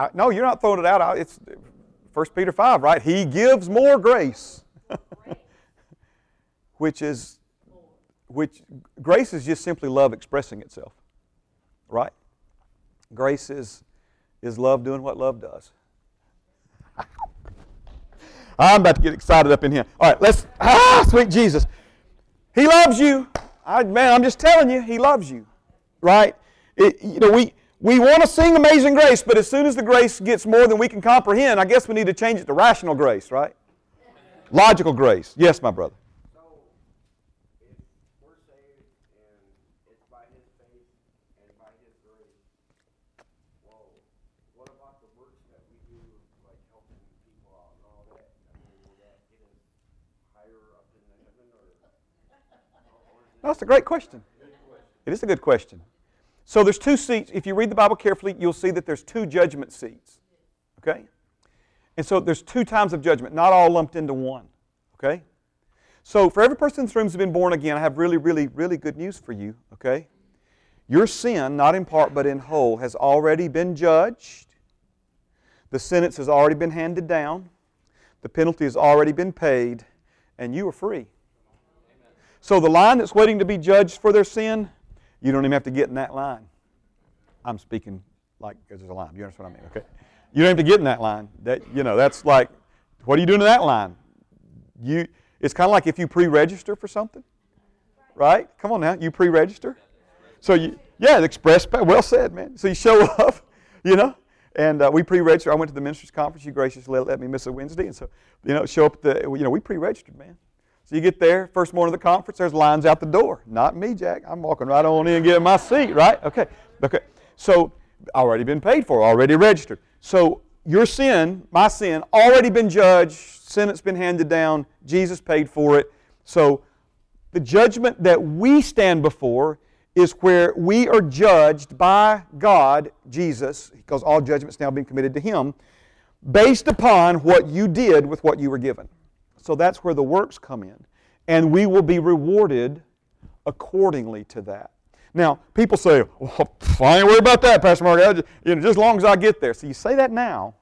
I, no, you're not throwing it out. It's 1 Peter 5, right? He gives more grace. which is, which, grace is just simply love expressing itself, right? Grace is, is love doing what love does. I'm about to get excited up in here. All right, let's, ah, sweet Jesus. He loves you. I, man, I'm just telling you, He loves you, right? It, you know, we, we want to sing Amazing Grace, but as soon as the grace gets more than we can comprehend, I guess we need to change it to rational grace, right? Logical grace. Yes, my brother. That's a great question. It is a good question. So there's two seats. If you read the Bible carefully, you'll see that there's two judgment seats. Okay? And so there's two times of judgment, not all lumped into one. Okay? So for every person in this room who's been born again, I have really, really, really good news for you. Okay? Your sin, not in part but in whole, has already been judged. The sentence has already been handed down. The penalty has already been paid, and you are free. So the line that's waiting to be judged for their sin, you don't even have to get in that line. I'm speaking like there's a line. You understand what I mean? Okay. You don't have to get in that line. That you know, that's like, what are you doing in that line? You, it's kind of like if you pre-register for something. right? Come on now, you pre-register. So you, yeah, the express. Well said, man. So you show up, you know, and uh, we pre-registered. I went to the ministers' conference. You graciously let, let me miss a Wednesday, and so you know, show up. The you know, we pre-registered, man. So you get there, first morning of the conference. There's lines out the door. Not me, Jack. I'm walking right on in, getting my seat. Right? Okay. Okay. So already been paid for, already registered. So your sin, my sin, already been judged. Sentence been handed down. Jesus paid for it. So the judgment that we stand before is where we are judged by God, Jesus, because all judgment's now being committed to Him, based upon what you did with what you were given. So that's where the works come in. And we will be rewarded accordingly to that. Now, people say, well, I ain't worried about that, Pastor Mark. Just, you know, just as long as I get there. So you say that now.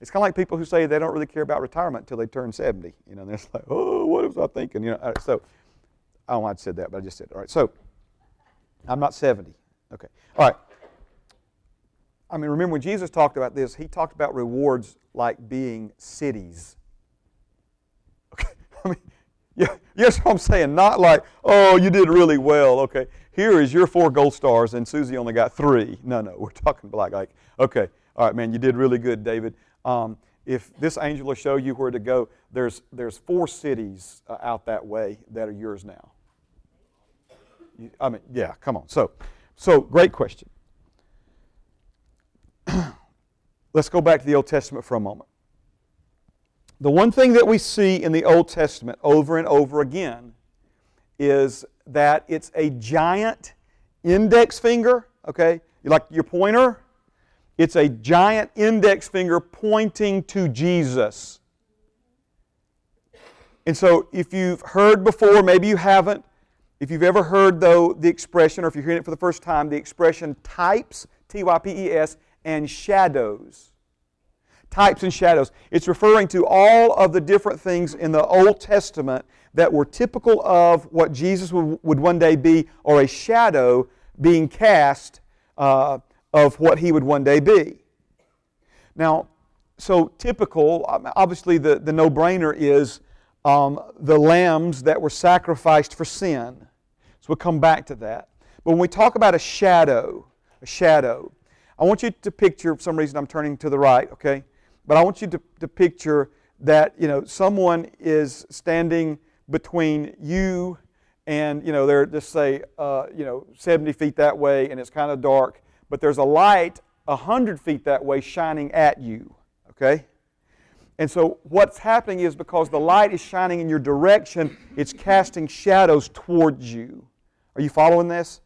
It's kind of like people who say they don't really care about retirement until they turn 70. You know, and they're like, oh, what was I thinking? You know, uh, so I don't know why I said that, but I just said it. All right, so I'm not 70. Okay. All right. I mean, remember when Jesus talked about this, he talked about rewards like being cities. I mean, yeah, yes, I'm saying. Not like, oh, you did really well. Okay. Here is your four gold stars, and Susie only got three. No, no. We're talking like, like okay, all right, man, you did really good, David. Um, if this angel will show you where to go, there's, there's four cities uh, out that way that are yours now. I mean, yeah, come on. So, so great question. Let's go back to the Old Testament for a moment. The one thing that we see in the Old Testament over and over again is that it's a giant index finger, okay? Like your pointer, it's a giant index finger pointing to Jesus. And so, if you've heard before, maybe you haven't, if you've ever heard, though, the expression, or if you're hearing it for the first time, the expression types, T Y P E S, and shadows. Types and shadows. It's referring to all of the different things in the Old Testament that were typical of what Jesus would, one day be, or a shadow being cast uh, of what he would one day be. Now, so typical, obviously, the, the no brainer is um, the lambs that were sacrificed for sin. So we'll come back to that. But when we talk about a shadow, a shadow, I want you to picture, for some reason I'm turning to the right, okay? But I want you to, to picture that, you know, someone is standing between you and, you know, they're just say, uh, you know, 70 feet that way and it's kind of dark, but there's a light 100 feet that way shining at you, okay? And so what's happening is because the light is shining in your direction, it's casting shadows towards you. Are you following this?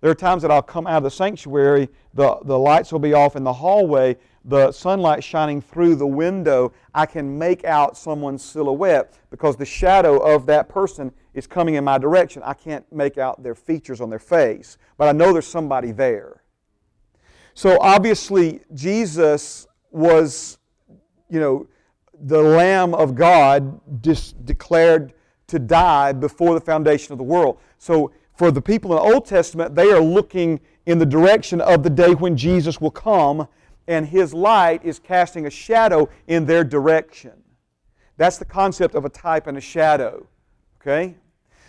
There are times that I'll come out of the sanctuary, the, the lights will be off in the hallway, the sunlight shining through the window, I can make out someone's silhouette because the shadow of that person is coming in my direction. I can't make out their features on their face, but I know there's somebody there. So obviously, Jesus was, you know, the Lamb of God dis- declared to die before the foundation of the world. So for the people in the Old Testament, they are looking in the direction of the day when Jesus will come, and his light is casting a shadow in their direction. That's the concept of a type and a shadow. Okay?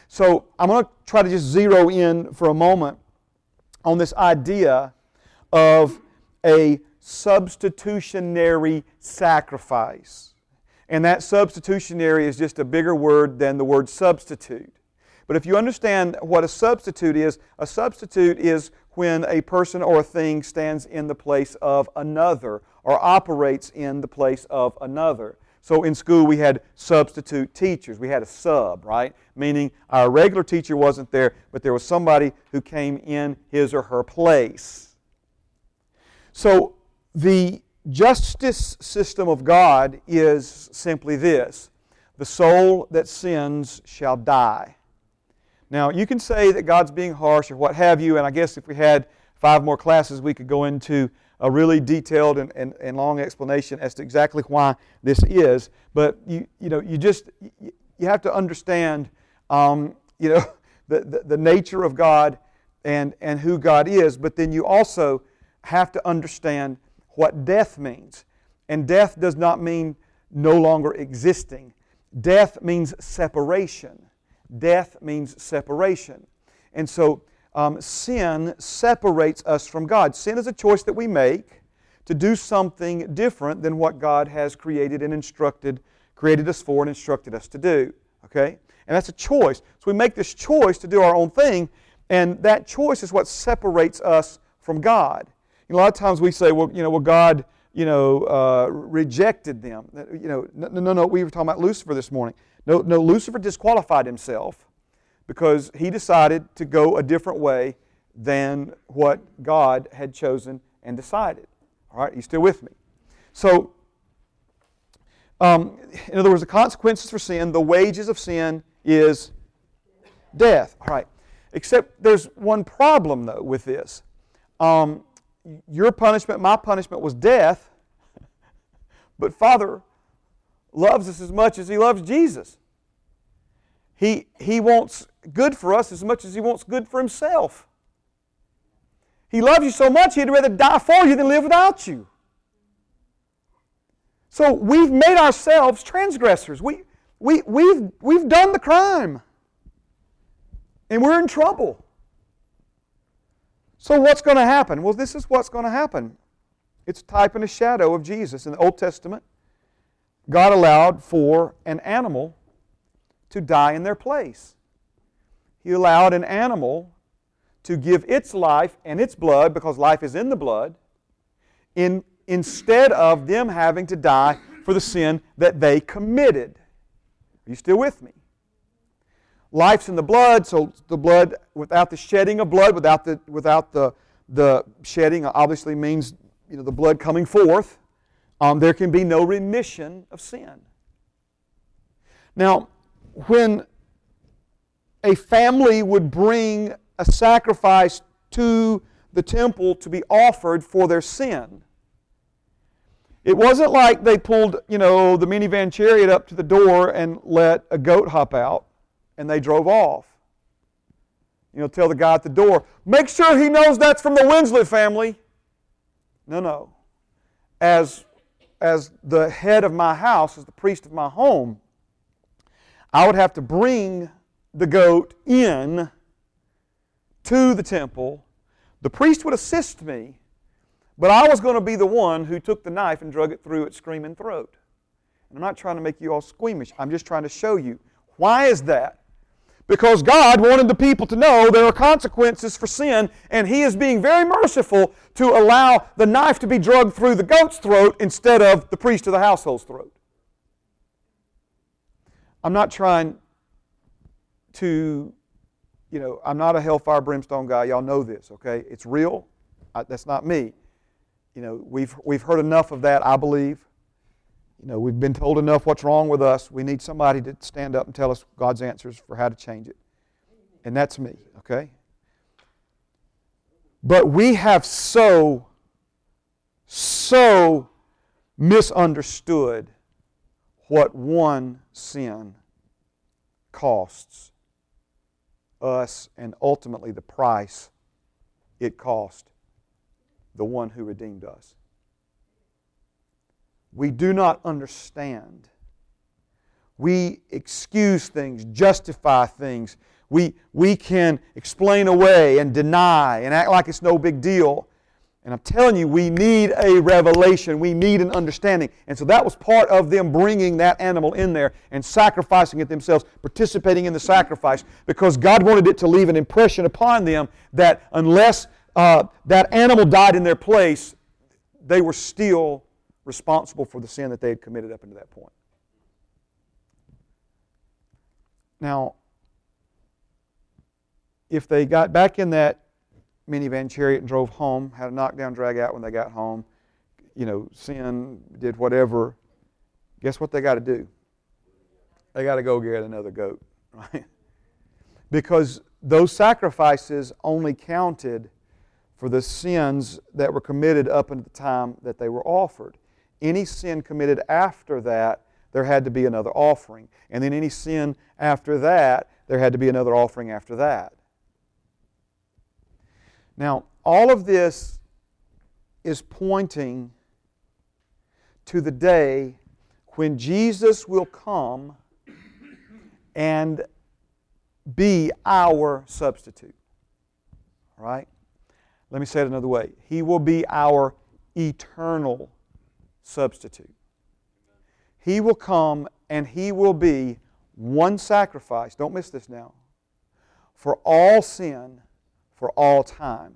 So I'm going to try to just zero in for a moment on this idea of a substitutionary sacrifice. And that substitutionary is just a bigger word than the word substitute. But if you understand what a substitute is, a substitute is when a person or a thing stands in the place of another or operates in the place of another. So in school we had substitute teachers. We had a sub, right? Meaning our regular teacher wasn't there, but there was somebody who came in his or her place. So the justice system of God is simply this the soul that sins shall die. Now, you can say that God's being harsh or what have you, and I guess if we had five more classes, we could go into a really detailed and, and, and long explanation as to exactly why this is. But you, you know, you just you have to understand, um, you know, the, the, the nature of God and, and who God is, but then you also have to understand what death means. And death does not mean no longer existing. Death means separation. Death means separation. And so um, sin separates us from God. Sin is a choice that we make to do something different than what God has created and instructed, created us for and instructed us to do. Okay? And that's a choice. So we make this choice to do our own thing, and that choice is what separates us from God. A lot of times we say, well, you know, well, God, you know, uh, rejected them. You know, no, no, no, we were talking about Lucifer this morning. No, no, Lucifer disqualified himself because he decided to go a different way than what God had chosen and decided. All right, you still with me? So, um, in other words, the consequences for sin, the wages of sin is death. All right. Except there's one problem, though, with this. Um, your punishment, my punishment was death, but Father loves us as much as He loves Jesus. He, he wants good for us as much as He wants good for Himself. He loves you so much, He'd rather die for you than live without you. So we've made ourselves transgressors. We, we, we've, we've done the crime. And we're in trouble. So what's going to happen? Well, this is what's going to happen. It's a type and a shadow of Jesus. In the Old Testament, God allowed for an animal to die in their place. He allowed an animal to give its life and its blood, because life is in the blood, in, instead of them having to die for the sin that they committed. Are you still with me? Life's in the blood, so the blood, without the shedding of blood, without the, without the, the shedding, obviously means you know, the blood coming forth, um, there can be no remission of sin. Now, when a family would bring a sacrifice to the temple to be offered for their sin, it wasn't like they pulled, you know, the minivan chariot up to the door and let a goat hop out and they drove off. You know, tell the guy at the door, make sure he knows that's from the Winslet family. No, no. As, as the head of my house, as the priest of my home, I would have to bring the goat in to the temple. The priest would assist me, but I was going to be the one who took the knife and drug it through its screaming throat. And I'm not trying to make you all squeamish. I'm just trying to show you. Why is that? Because God wanted the people to know there are consequences for sin, and He is being very merciful to allow the knife to be drugged through the goat's throat instead of the priest of the household's throat. I'm not trying to, you know, I'm not a hellfire brimstone guy. Y'all know this, okay? It's real. I, that's not me. You know, we've, we've heard enough of that, I believe. You know, we've been told enough what's wrong with us. We need somebody to stand up and tell us God's answers for how to change it. And that's me, okay? But we have so, so misunderstood what one sin costs us and ultimately the price it cost the one who redeemed us we do not understand. We excuse things, justify things. We, we can explain away and deny and act like it's no big deal. And I'm telling you, we need a revelation. We need an understanding. And so that was part of them bringing that animal in there and sacrificing it themselves, participating in the sacrifice, because God wanted it to leave an impression upon them that unless uh, that animal died in their place, they were still responsible for the sin that they had committed up until that point. Now, if they got back in that minivan chariot and drove home, had a knockdown drag out when they got home, you know, sin, did whatever, guess what they got to do? They got to go get another goat, right? Because those sacrifices only counted for the sins that were committed up until the time that they were offered. Any sin committed after that, there had to be another offering. And then any sin after that, there had to be another offering after that. Now, all of this is pointing to the day when Jesus will come and be our substitute. All right? Let me say it another way. He will be our eternal substitute. He will come and He will be one sacrifice. Don't miss this now. For all sin, for all time.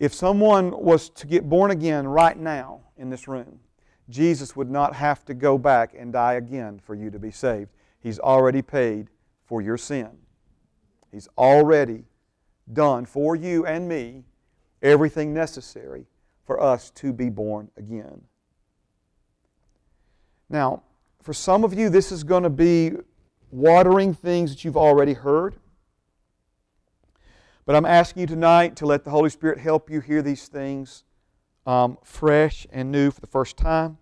If someone was to get born again right now in this room, Jesus would not have to go back and die again for you to be saved. He's already paid for your sin. He's already done for you and me everything necessary for us to be born again. Now, for some of you, this is going to be watering things that you've already heard. But I'm asking you tonight to let the Holy Spirit help you hear these things um, fresh and new for the first time.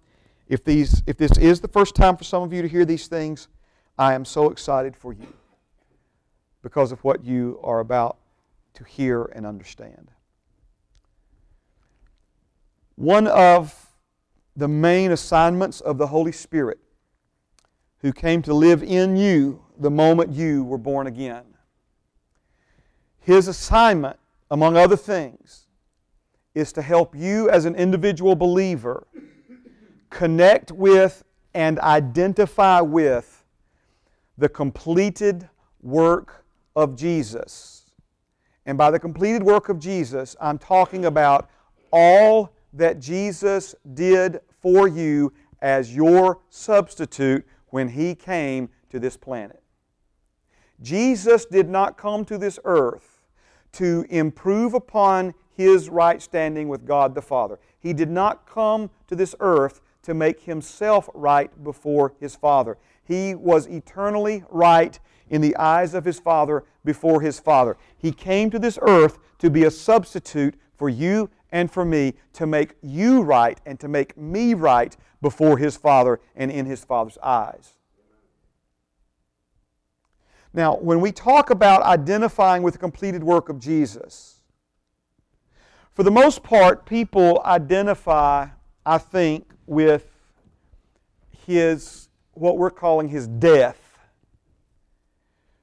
If, these, if this is the first time for some of you to hear these things, I am so excited for you because of what you are about to hear and understand. One of the main assignments of the Holy Spirit who came to live in you the moment you were born again. His assignment, among other things, is to help you as an individual believer connect with and identify with the completed work of Jesus. And by the completed work of Jesus, I'm talking about all that Jesus did for you as your substitute when He came to this planet. Jesus did not come to this earth to improve upon His right standing with God the Father. He did not come to this earth to make Himself right before His Father. He was eternally right in the eyes of His Father before His Father. He came to this earth to be a substitute for you and for me to make you right and to make me right before his Father and in his Father's eyes. Now, when we talk about identifying with the completed work of Jesus, for the most part, people identify, I think, with his, what we're calling his death.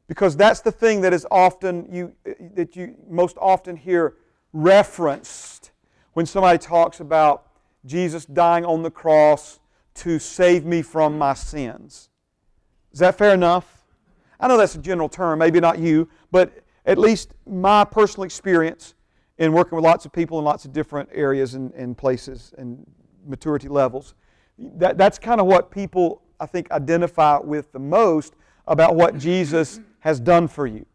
Because that's the thing that is often, you, that you most often hear referenced when somebody talks about Jesus dying on the cross to save me from my sins. Is that fair enough? I know that's a general term, maybe not you, but at least my personal experience in working with lots of people in lots of different areas and, and places and maturity levels, that, that's kind of what people, I think, identify with the most about what Jesus has done for you.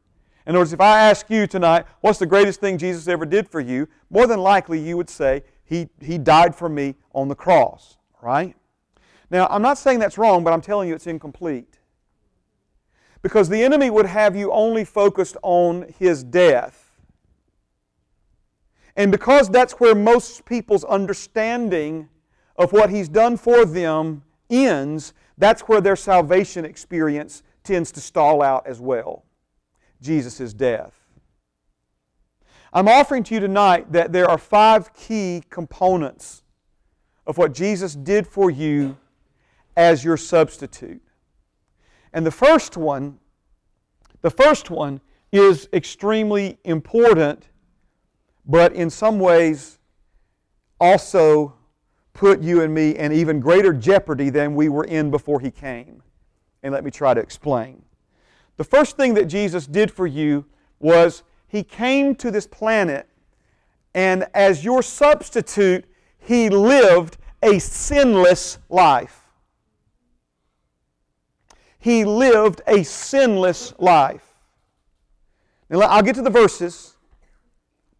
In other words, if I ask you tonight, what's the greatest thing Jesus ever did for you? More than likely you would say, He, he died for me on the cross, right? Now, I'm not saying that's wrong, but I'm telling you it's incomplete. Because the enemy would have you only focused on His death. And because that's where most people's understanding of what He's done for them ends, that's where their salvation experience tends to stall out as well. Jesus' death. I'm offering to you tonight that there are five key components of what Jesus did for you as your substitute. And the first one, the first one is extremely important, but in some ways also put you and me in even greater jeopardy than we were in before he came. And let me try to explain. The first thing that Jesus did for you was He came to this planet, and as your substitute, He lived a sinless life. He lived a sinless life. Now, I'll get to the verses,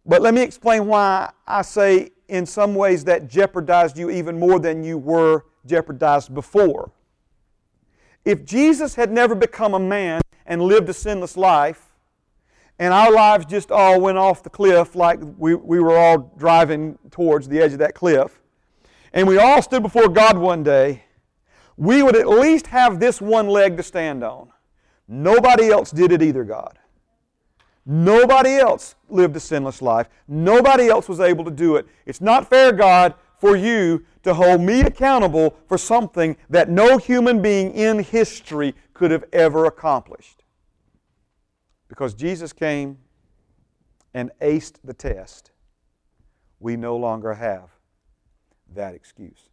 but let me explain why I say in some ways that jeopardized you even more than you were jeopardized before. If Jesus had never become a man and lived a sinless life, and our lives just all went off the cliff like we, we were all driving towards the edge of that cliff, and we all stood before God one day, we would at least have this one leg to stand on. Nobody else did it either, God. Nobody else lived a sinless life. Nobody else was able to do it. It's not fair, God, for you to hold me accountable for something that no human being in history could have ever accomplished. because Jesus came and aced the test, we no longer have that excuse.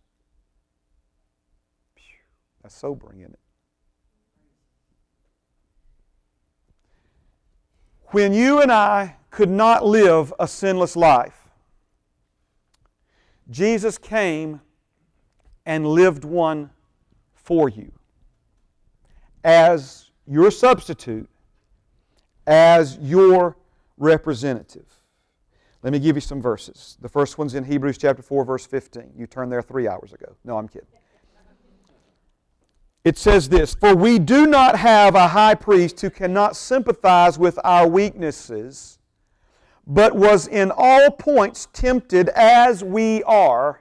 That's sobering, isn't it? When you and I could not live a sinless life, Jesus came and lived one for you as your substitute, as your representative. Let me give you some verses. The first one's in Hebrews chapter 4, verse 15. You turned there three hours ago. No, I'm kidding. It says this For we do not have a high priest who cannot sympathize with our weaknesses, but was in all points tempted as we are,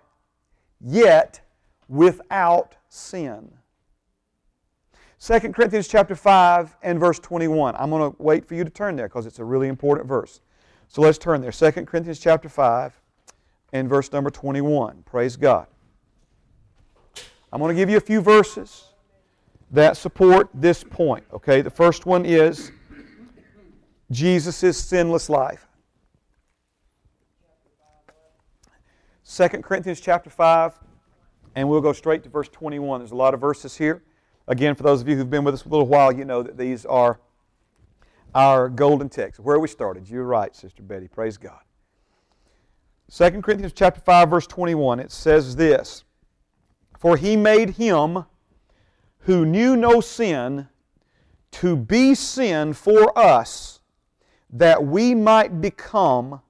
yet without sin. 2 Corinthians chapter 5 and verse 21. I'm going to wait for you to turn there because it's a really important verse. So let's turn there. 2 Corinthians chapter 5 and verse number 21. Praise God. I'm going to give you a few verses that support this point. Okay, the first one is Jesus' sinless life. 2 Corinthians chapter 5, and we'll go straight to verse 21. There's a lot of verses here. Again, for those of you who've been with us a little while, you know that these are our golden texts. Where we started. You're right, Sister Betty. Praise God. 2 Corinthians chapter 5, verse 21, it says this For he made him who knew no sin to be sin for us, that we might become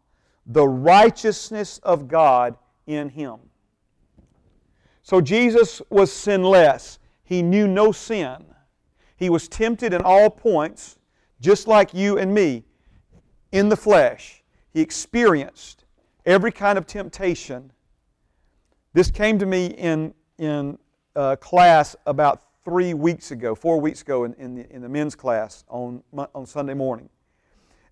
the righteousness of God in him. So Jesus was sinless. He knew no sin. He was tempted in all points, just like you and me, in the flesh. He experienced every kind of temptation. This came to me in, in uh, class about three weeks ago, four weeks ago in, in, the, in the men's class on, on Sunday morning.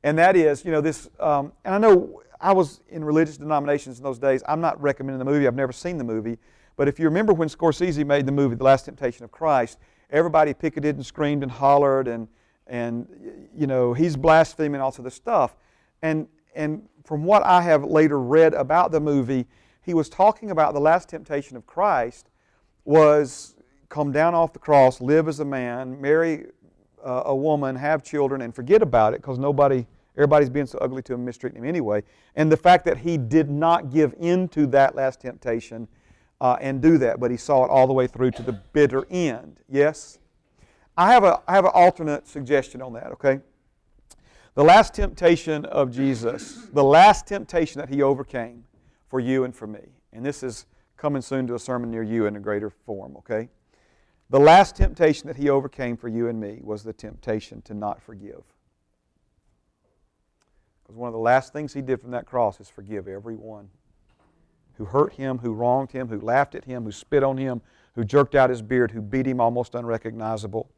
And that is, you know, this, um, and I know I was in religious denominations in those days. I'm not recommending the movie, I've never seen the movie. But if you remember when Scorsese made the movie, The Last Temptation of Christ, everybody picketed and screamed and hollered and, and you know, he's blaspheming, all of this stuff. And, and from what I have later read about the movie, he was talking about the last temptation of Christ was come down off the cross, live as a man, marry uh, a woman, have children, and forget about it because nobody, everybody's being so ugly to him, mistreating him anyway. And the fact that he did not give in to that last temptation uh, and do that, but he saw it all the way through to the bitter end. Yes? I have, a, I have an alternate suggestion on that, okay? The last temptation of Jesus, the last temptation that he overcame for you and for me, and this is coming soon to a sermon near you in a greater form, okay? The last temptation that he overcame for you and me was the temptation to not forgive. Because one of the last things he did from that cross is forgive everyone who hurt him, who wronged him, who laughed at him, who spit on him, who jerked out his beard, who beat him almost unrecognizable.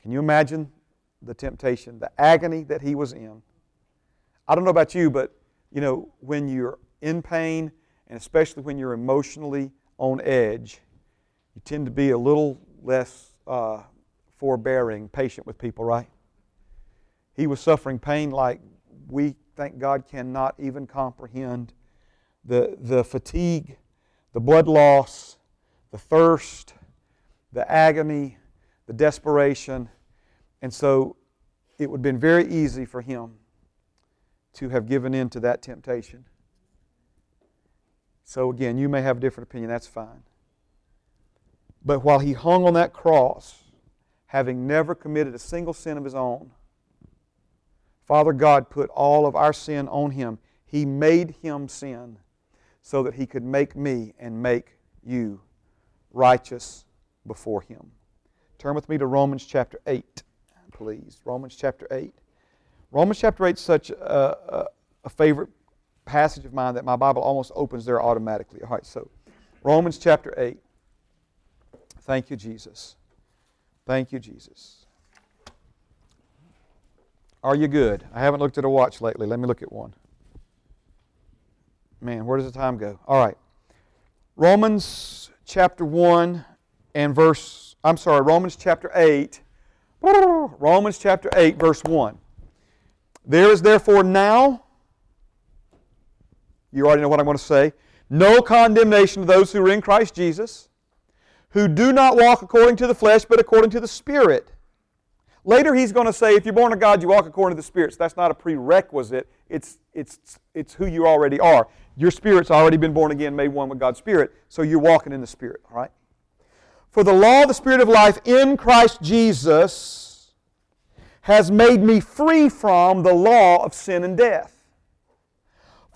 Can you imagine the temptation, the agony that he was in? I don't know about you, but you know, when you're in pain, and especially when you're emotionally on edge, you tend to be a little less uh, forbearing, patient with people, right? He was suffering pain like we thank God, cannot even comprehend the, the fatigue, the blood loss, the thirst, the agony, the desperation. And so it would have been very easy for him to have given in to that temptation. So again, you may have a different opinion, that's fine. But while he hung on that cross, having never committed a single sin of his own, Father God put all of our sin on him. He made him sin so that he could make me and make you righteous before him. Turn with me to Romans chapter 8, please. Romans chapter 8. Romans chapter 8 is such a, a, a favorite passage of mine that my Bible almost opens there automatically. All right, so Romans chapter 8. Thank you, Jesus. Thank you, Jesus. Are you good? I haven't looked at a watch lately. Let me look at one. Man, where does the time go? All right. Romans chapter 1 and verse, I'm sorry, Romans chapter 8. Romans chapter 8, verse 1. There is therefore now, you already know what I'm going to say, no condemnation to those who are in Christ Jesus, who do not walk according to the flesh, but according to the Spirit. Later, he's going to say, if you're born of God, you walk according to the Spirit. So that's not a prerequisite, it's, it's, it's who you already are. Your spirit's already been born again, made one with God's Spirit, so you're walking in the Spirit, all right? For the law of the Spirit of life in Christ Jesus has made me free from the law of sin and death.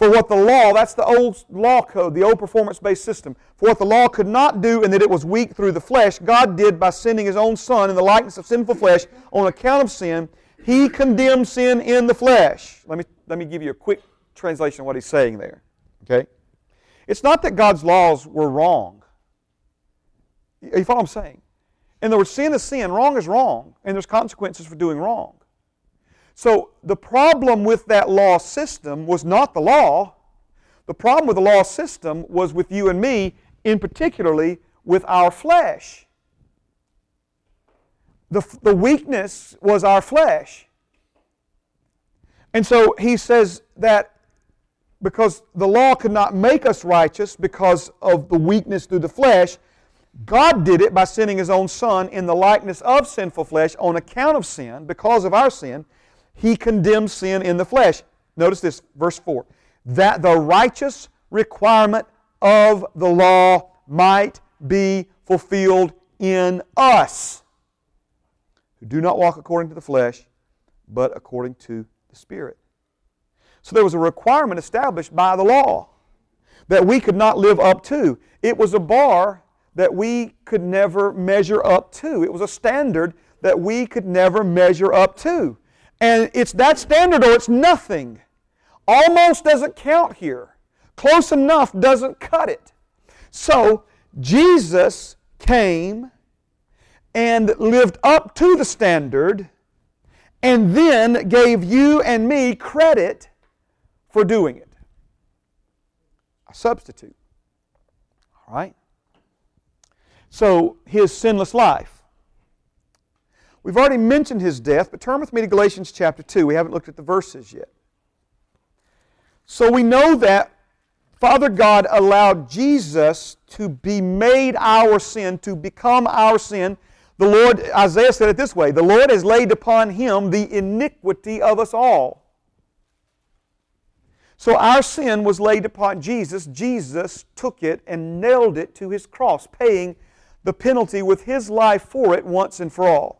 For what the law, that's the old law code, the old performance based system. For what the law could not do in that it was weak through the flesh, God did by sending His own Son in the likeness of sinful flesh on account of sin. He condemned sin in the flesh. Let me, let me give you a quick translation of what He's saying there. Okay? It's not that God's laws were wrong. You follow what I'm saying? In other words, sin is sin, wrong is wrong, and there's consequences for doing wrong. So the problem with that law system was not the law. The problem with the law system was with you and me, in particularly with our flesh. The, the weakness was our flesh. And so he says that because the law could not make us righteous because of the weakness through the flesh, God did it by sending His own Son in the likeness of sinful flesh on account of sin, because of our sin he condemns sin in the flesh. Notice this, verse 4 that the righteous requirement of the law might be fulfilled in us who do not walk according to the flesh, but according to the Spirit. So there was a requirement established by the law that we could not live up to. It was a bar that we could never measure up to. It was a standard that we could never measure up to. And it's that standard or it's nothing. Almost doesn't count here. Close enough doesn't cut it. So, Jesus came and lived up to the standard and then gave you and me credit for doing it. A substitute. All right? So, his sinless life. We've already mentioned his death, but turn with me to Galatians chapter 2. We haven't looked at the verses yet. So we know that Father God allowed Jesus to be made our sin, to become our sin. The Lord, Isaiah said it this way The Lord has laid upon him the iniquity of us all. So our sin was laid upon Jesus. Jesus took it and nailed it to his cross, paying the penalty with his life for it once and for all.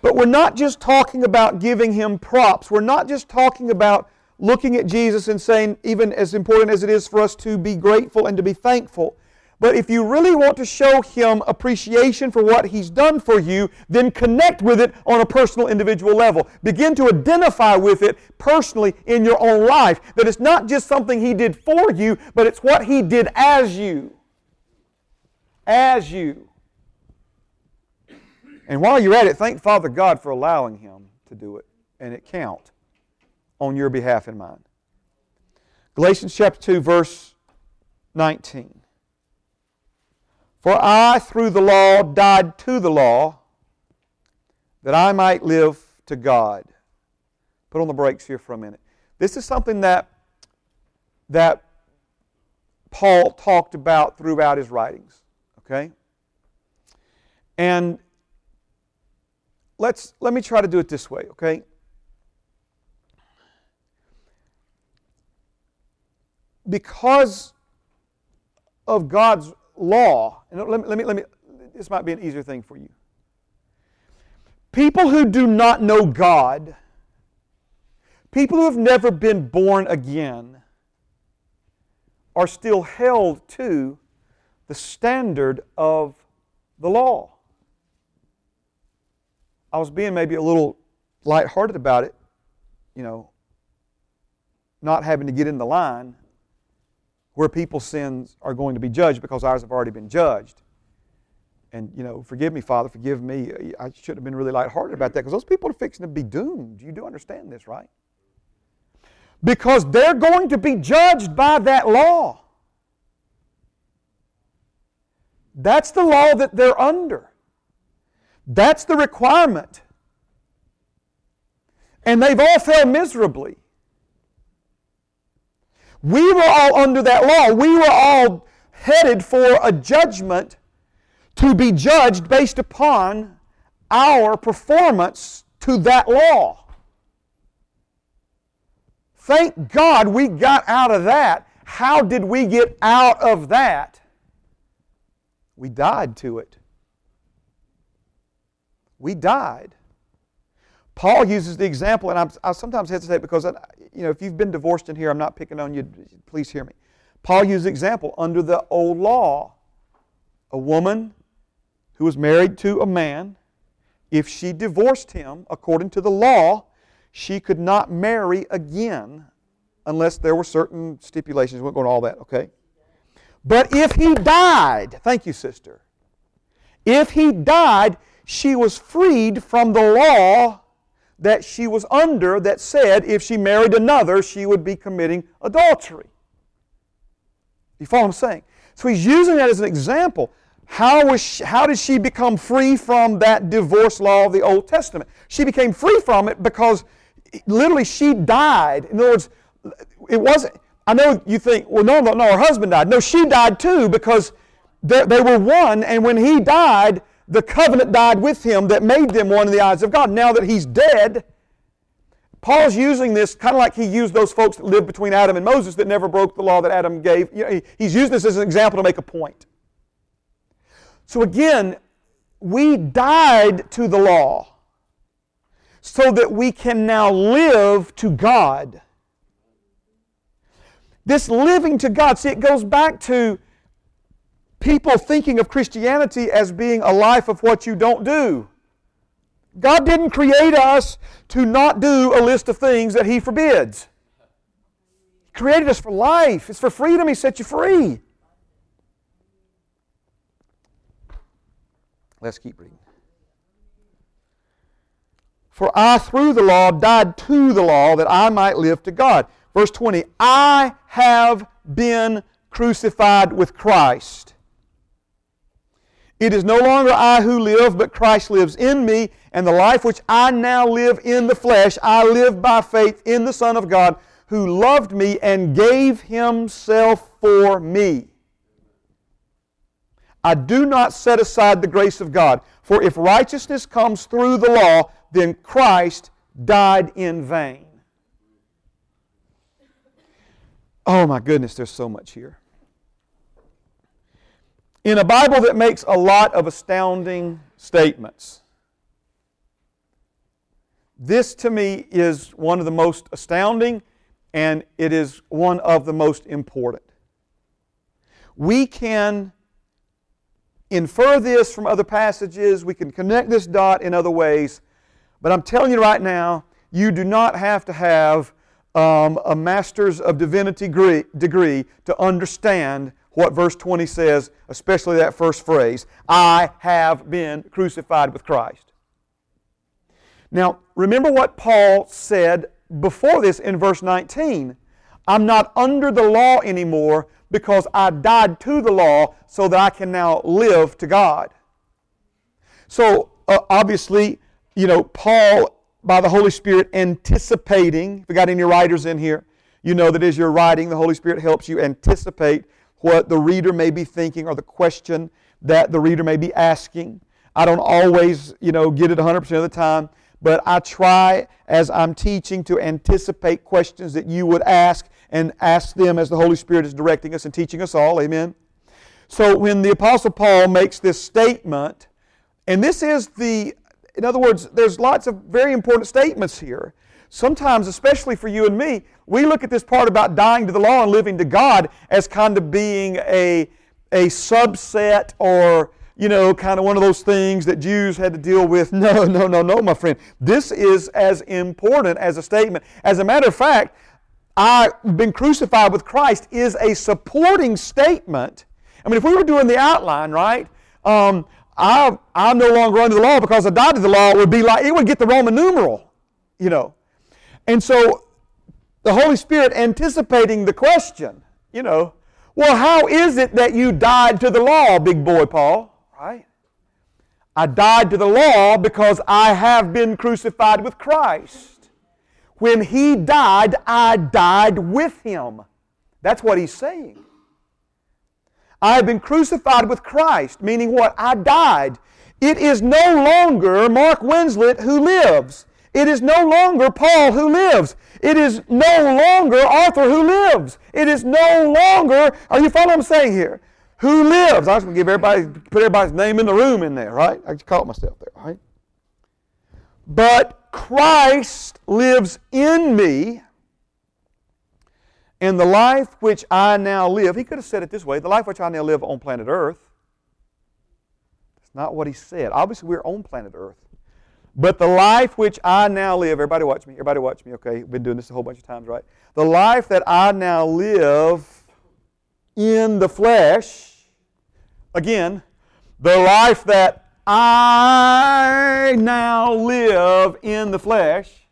But we're not just talking about giving him props. We're not just talking about looking at Jesus and saying, even as important as it is for us to be grateful and to be thankful. But if you really want to show him appreciation for what he's done for you, then connect with it on a personal, individual level. Begin to identify with it personally in your own life. That it's not just something he did for you, but it's what he did as you. As you. And while you're at it, thank Father God for allowing him to do it, and it count on your behalf and mine. Galatians chapter 2, verse 19. For I, through the law, died to the law, that I might live to God. Put on the brakes here for a minute. This is something that, that Paul talked about throughout his writings. Okay? And let's let me try to do it this way, okay? Because of God's law, and let me, let me, let me this might be an easier thing for you. People who do not know God, people who have never been born again, are still held to the standard of the law. I was being maybe a little lighthearted about it, you know, not having to get in the line where people's sins are going to be judged because ours have already been judged. And, you know, forgive me, Father, forgive me. I should have been really lighthearted about that because those people are fixing to be doomed. You do understand this, right? Because they're going to be judged by that law. That's the law that they're under. That's the requirement. And they've all failed miserably. We were all under that law. We were all headed for a judgment to be judged based upon our performance to that law. Thank God we got out of that. How did we get out of that? We died to it. We died. Paul uses the example, and I'm, i sometimes hesitate because, I, you know, if you've been divorced in here, I'm not picking on you. Please hear me. Paul uses the example under the old law. A woman who was married to a man, if she divorced him according to the law, she could not marry again unless there were certain stipulations. We won't go into all that, okay? But if he died, thank you, sister. If he died, she was freed from the law that she was under that said if she married another, she would be committing adultery. You follow what I'm saying? So he's using that as an example. How, was she, how did she become free from that divorce law of the Old Testament? She became free from it because literally she died. In other words, it wasn't, I know you think, well, no, no, no, her husband died. No, she died too because they, they were one, and when he died, the covenant died with him that made them one in the eyes of God. Now that he's dead, Paul's using this kind of like he used those folks that lived between Adam and Moses that never broke the law that Adam gave. You know, he's using this as an example to make a point. So again, we died to the law so that we can now live to God. This living to God, see, it goes back to people thinking of Christianity as being a life of what you don't do. God didn't create us to not do a list of things that He forbids. He created us for life. It's for freedom. He set you free. Let's keep reading. For I, through the law, died to the law that I might live to God. Verse 20 I have been crucified with Christ. It is no longer I who live, but Christ lives in me, and the life which I now live in the flesh, I live by faith in the Son of God, who loved me and gave himself for me. I do not set aside the grace of God, for if righteousness comes through the law, then Christ died in vain. Oh my goodness, there's so much here. In a Bible that makes a lot of astounding statements, this to me is one of the most astounding and it is one of the most important. We can infer this from other passages, we can connect this dot in other ways, but I'm telling you right now, you do not have to have um, a master's of divinity degree, degree to understand what verse 20 says, especially that first phrase I have been crucified with Christ. Now, remember what Paul said before this in verse 19 I'm not under the law anymore because I died to the law so that I can now live to God. So, uh, obviously, you know, Paul, by the Holy Spirit, anticipating, if we got any writers in here, you know that as you're writing, the Holy Spirit helps you anticipate what the reader may be thinking or the question that the reader may be asking. I don't always, you know, get it 100% of the time, but I try as I'm teaching to anticipate questions that you would ask and ask them as the Holy Spirit is directing us and teaching us all. Amen. So when the Apostle Paul makes this statement, and this is the, in other words, there's lots of very important statements here. Sometimes, especially for you and me, we look at this part about dying to the law and living to God as kind of being a, a subset or, you know, kind of one of those things that Jews had to deal with. No, no, no, no, my friend. This is as important as a statement. As a matter of fact, I've been crucified with Christ is a supporting statement. I mean, if we were doing the outline, right? Um, I, I'm no longer under the law because I died to the law. Would be like, it would get the Roman numeral, you know. And so the Holy Spirit anticipating the question, you know, well, how is it that you died to the law, big boy Paul? Right? I died to the law because I have been crucified with Christ. When He died, I died with Him. That's what He's saying. I have been crucified with Christ, meaning what? I died. It is no longer Mark Winslet who lives. It is no longer Paul who lives. It is no longer Arthur who lives. It is no longer, are you following what I'm saying here? Who lives? I was going to give everybody, put everybody's name in the room in there, right? I just caught myself there, right? But Christ lives in me, and the life which I now live, he could have said it this way the life which I now live on planet Earth. That's not what he said. Obviously, we're on planet Earth. But the life which I now live, everybody watch me, everybody watch me, okay? Been doing this a whole bunch of times, right? The life that I now live in the flesh, again, the life that I now live in the flesh,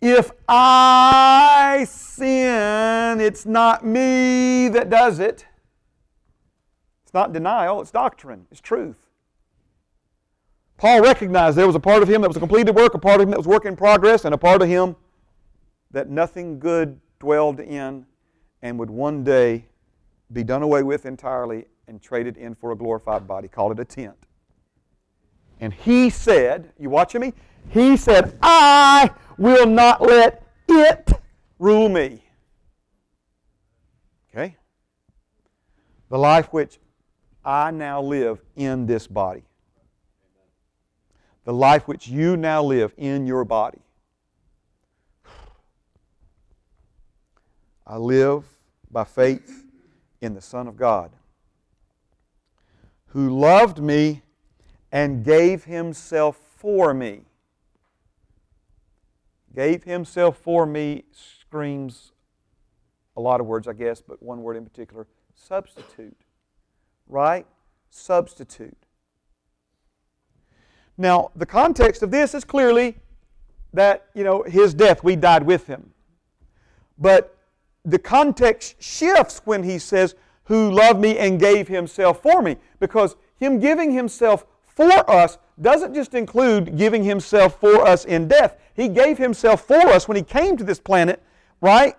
if I sin, it's not me that does it. It's not denial, it's doctrine, it's truth. Paul recognized there was a part of him that was a completed work, a part of him that was work in progress, and a part of him that nothing good dwelled in and would one day be done away with entirely and traded in for a glorified body. Called it a tent. And he said, You watching me? He said, I will not let it rule me. Okay? The life which I now live in this body the life which you now live in your body. I live by faith in the Son of God, who loved me and gave himself for me. Gave himself for me screams a lot of words, I guess, but one word in particular substitute. Right? Substitute. Now, the context of this is clearly that, you know, his death, we died with him. But the context shifts when he says, Who loved me and gave himself for me. Because him giving himself for us doesn't just include giving himself for us in death. He gave himself for us when he came to this planet, right?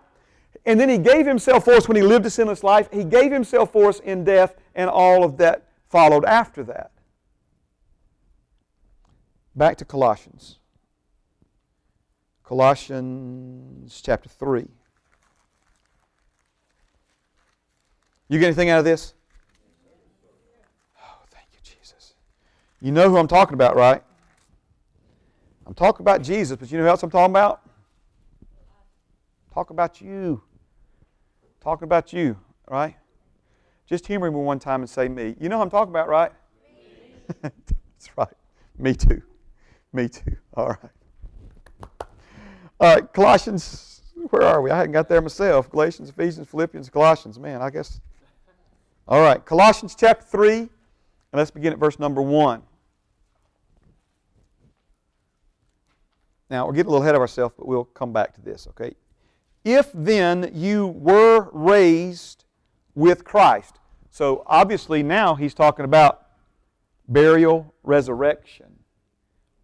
And then he gave himself for us when he lived a sinless life. He gave himself for us in death, and all of that followed after that. Back to Colossians. Colossians chapter 3. You get anything out of this? Oh, thank you, Jesus. You know who I'm talking about, right? I'm talking about Jesus, but you know who else I'm talking about? Talk about you. Talking about you, right? Just humor me one time and say me. You know who I'm talking about, right? That's right. Me too. Me too. All right. All right, Colossians, where are we? I hadn't got there myself. Galatians, Ephesians, Philippians, Colossians. Man, I guess. All right, Colossians chapter 3, and let's begin at verse number 1. Now, we're getting a little ahead of ourselves, but we'll come back to this, okay? If then you were raised with Christ. So obviously now he's talking about burial, resurrection.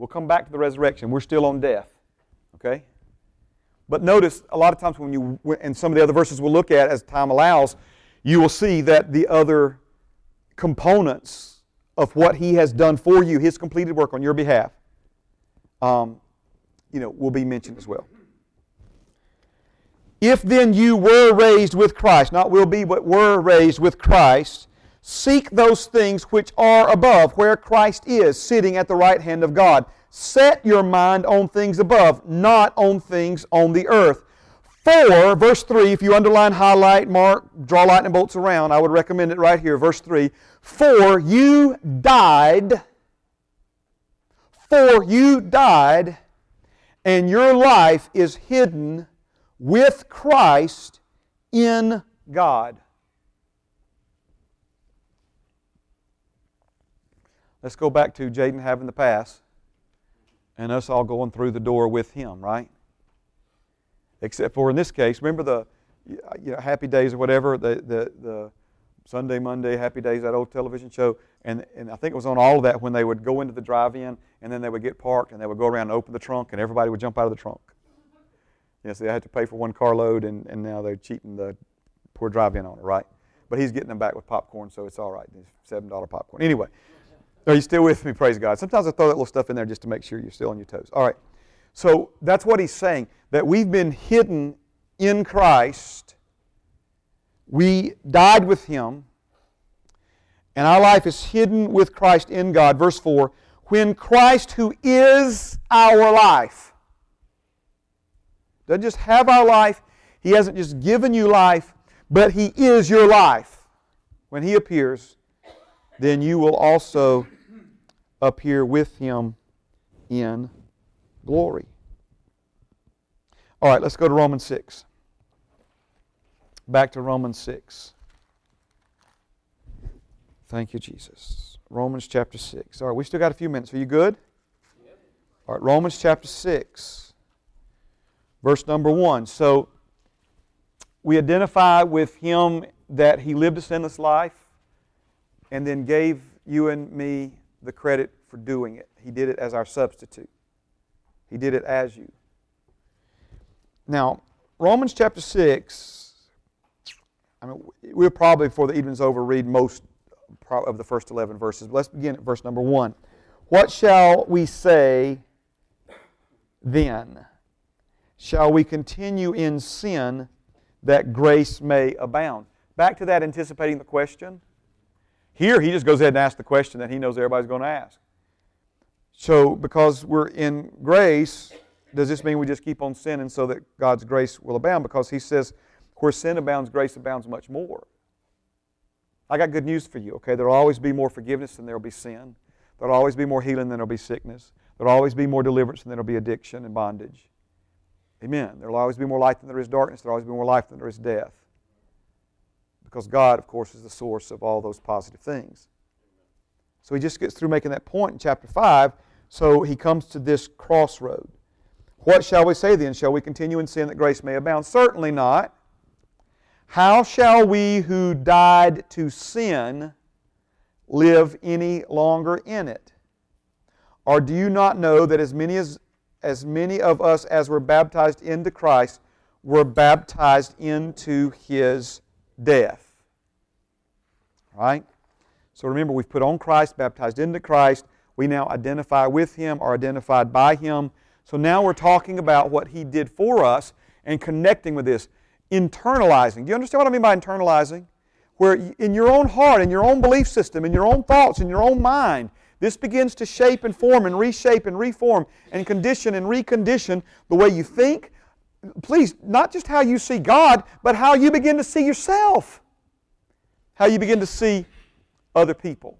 We'll come back to the resurrection. We're still on death. Okay? But notice a lot of times when you, and some of the other verses we'll look at as time allows, you will see that the other components of what He has done for you, His completed work on your behalf, um, you know, will be mentioned as well. If then you were raised with Christ, not will be, but were raised with Christ, Seek those things which are above, where Christ is, sitting at the right hand of God. Set your mind on things above, not on things on the earth. For, verse 3, if you underline, highlight, mark, draw lightning bolts around, I would recommend it right here. Verse 3 For you died, for you died, and your life is hidden with Christ in God. Let's go back to Jaden having the pass and us all going through the door with him, right? Except for in this case, remember the you know, happy days or whatever, the, the, the Sunday, Monday, Happy Days, that old television show. And, and I think it was on all of that when they would go into the drive in and then they would get parked and they would go around and open the trunk and everybody would jump out of the trunk. Yes, they had to pay for one carload and, and now they're cheating the poor drive in owner, right? But he's getting them back with popcorn, so it's all right. It's $7 popcorn. Anyway, are you still with me? Praise God. Sometimes I throw that little stuff in there just to make sure you're still on your toes. All right. So that's what he's saying that we've been hidden in Christ. We died with him, and our life is hidden with Christ in God. Verse 4 When Christ, who is our life, doesn't just have our life, he hasn't just given you life, but he is your life. When he appears, then you will also appear with him in glory. All right, let's go to Romans 6. Back to Romans 6. Thank you, Jesus. Romans chapter 6. All right, we still got a few minutes. Are you good? All right, Romans chapter 6, verse number 1. So, we identify with him that he lived a sinless life and then gave you and me the credit for doing it. He did it as our substitute, he did it as you. Now, Romans chapter 6, I mean, we'll probably, before the evening's over, read most of the first 11 verses. Let's begin at verse number 1. What shall we say then? Shall we continue in sin that grace may abound? Back to that, anticipating the question. Here, he just goes ahead and asks the question that he knows everybody's going to ask. So, because we're in grace, does this mean we just keep on sinning so that God's grace will abound? Because he says, where sin abounds, grace abounds much more. I got good news for you, okay? There'll always be more forgiveness than there'll be sin. There'll always be more healing than there'll be sickness. There'll always be more deliverance than there'll be addiction and bondage. Amen. There'll always be more light than there is darkness. There'll always be more life than there is death. Because God, of course, is the source of all those positive things. So he just gets through making that point in chapter 5. So he comes to this crossroad. What shall we say then? Shall we continue in sin that grace may abound? Certainly not. How shall we who died to sin live any longer in it? Or do you not know that as many as as many of us as were baptized into Christ were baptized into his death? Right? So remember, we've put on Christ, baptized into Christ. We now identify with him, are identified by him. So now we're talking about what He did for us and connecting with this. Internalizing. Do you understand what I mean by internalizing? Where in your own heart, in your own belief system, in your own thoughts, in your own mind, this begins to shape and form and reshape and reform and condition and recondition the way you think. Please, not just how you see God, but how you begin to see yourself. How you begin to see other people.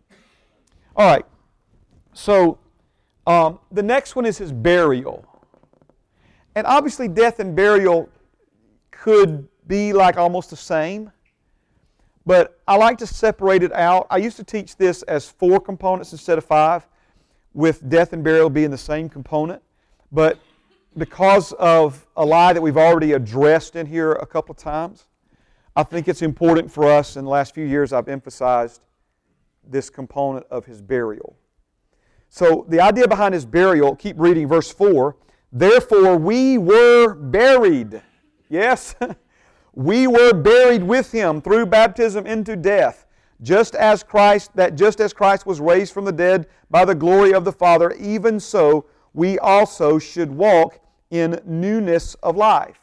All right. So, um, the next one is his burial. And obviously, death and burial could be like almost the same. But I like to separate it out. I used to teach this as four components instead of five, with death and burial being the same component. But because of a lie that we've already addressed in here a couple of times, I think it's important for us in the last few years I've emphasized this component of his burial. So the idea behind his burial, keep reading verse 4. Therefore we were buried. Yes? we were buried with him through baptism into death, just as Christ that just as Christ was raised from the dead by the glory of the Father, even so we also should walk in newness of life.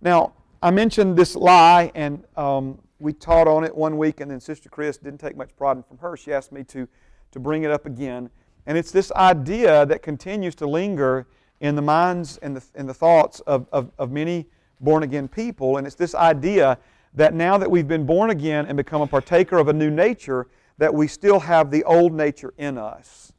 Now, I mentioned this lie, and um, we taught on it one week, and then Sister Chris didn't take much pride from her. She asked me to to bring it up again. And it's this idea that continues to linger in the minds and the, and the thoughts of, of, of many born again people. And it's this idea that now that we've been born again and become a partaker of a new nature, that we still have the old nature in us.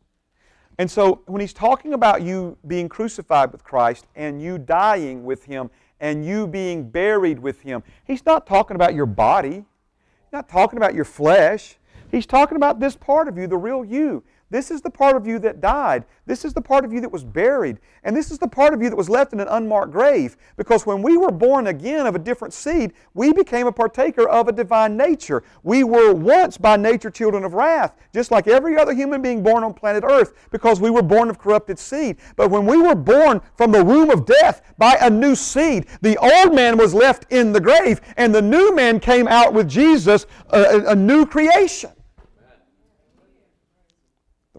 And so when he's talking about you being crucified with Christ and you dying with him and you being buried with him, he's not talking about your body. He's not talking about your flesh. He's talking about this part of you, the real you, This is the part of you that died. This is the part of you that was buried. And this is the part of you that was left in an unmarked grave. Because when we were born again of a different seed, we became a partaker of a divine nature. We were once by nature children of wrath, just like every other human being born on planet Earth, because we were born of corrupted seed. But when we were born from the womb of death by a new seed, the old man was left in the grave, and the new man came out with Jesus, uh, a, a new creation.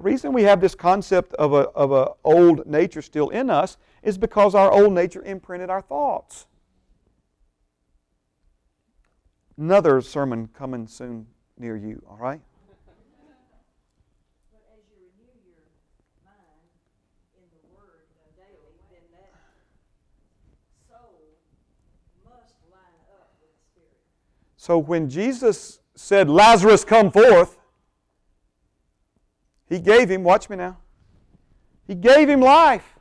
The reason we have this concept of a, of a old nature still in us is because our old nature imprinted our thoughts. Another sermon coming soon near you, all right? So when Jesus said, Lazarus, come forth, he gave him, watch me now, He gave him life.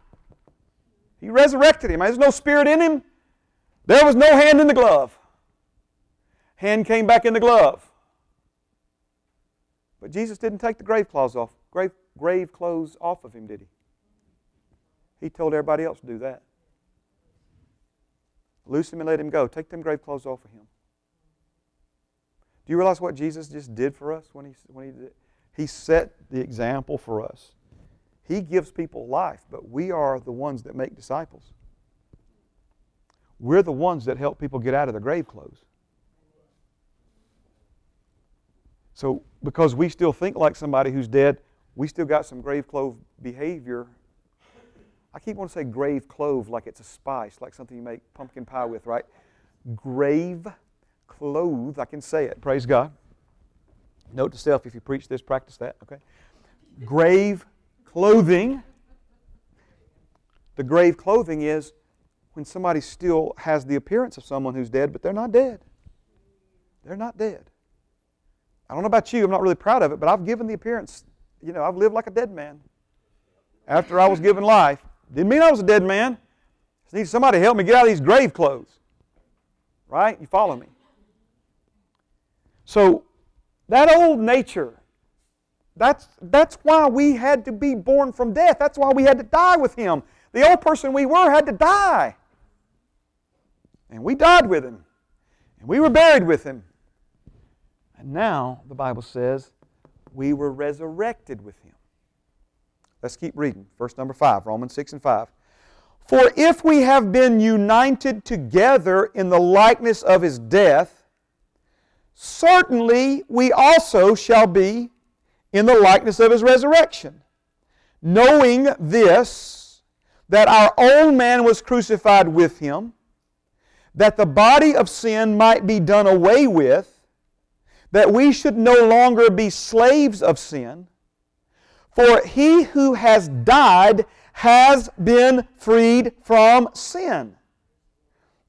He resurrected him. There's no spirit in him. There was no hand in the glove. Hand came back in the glove. But Jesus didn't take the grave clothes off, grave, grave clothes off of him, did he? He told everybody else to do that. Loose him and let him go. Take them grave clothes off of him. Do you realize what Jesus just did for us when he, when he did? He set the example for us. He gives people life, but we are the ones that make disciples. We're the ones that help people get out of their grave clothes. So, because we still think like somebody who's dead, we still got some grave clove behavior. I keep wanting to say grave clove like it's a spice, like something you make pumpkin pie with, right? Grave clove, I can say it, praise God. Note to self if you preach this, practice that, okay? Grave clothing. The grave clothing is when somebody still has the appearance of someone who's dead, but they're not dead. They're not dead. I don't know about you, I'm not really proud of it, but I've given the appearance, you know, I've lived like a dead man after I was given life. Didn't mean I was a dead man. Just need somebody to help me get out of these grave clothes. Right? You follow me? So that old nature, that's, that's why we had to be born from death. That's why we had to die with Him. The old person we were had to die. And we died with Him. And we were buried with Him. And now, the Bible says, we were resurrected with Him. Let's keep reading. Verse number 5, Romans 6 and 5. For if we have been united together in the likeness of His death, certainly we also shall be in the likeness of his resurrection. Knowing this, that our old man was crucified with him, that the body of sin might be done away with, that we should no longer be slaves of sin. For he who has died has been freed from sin.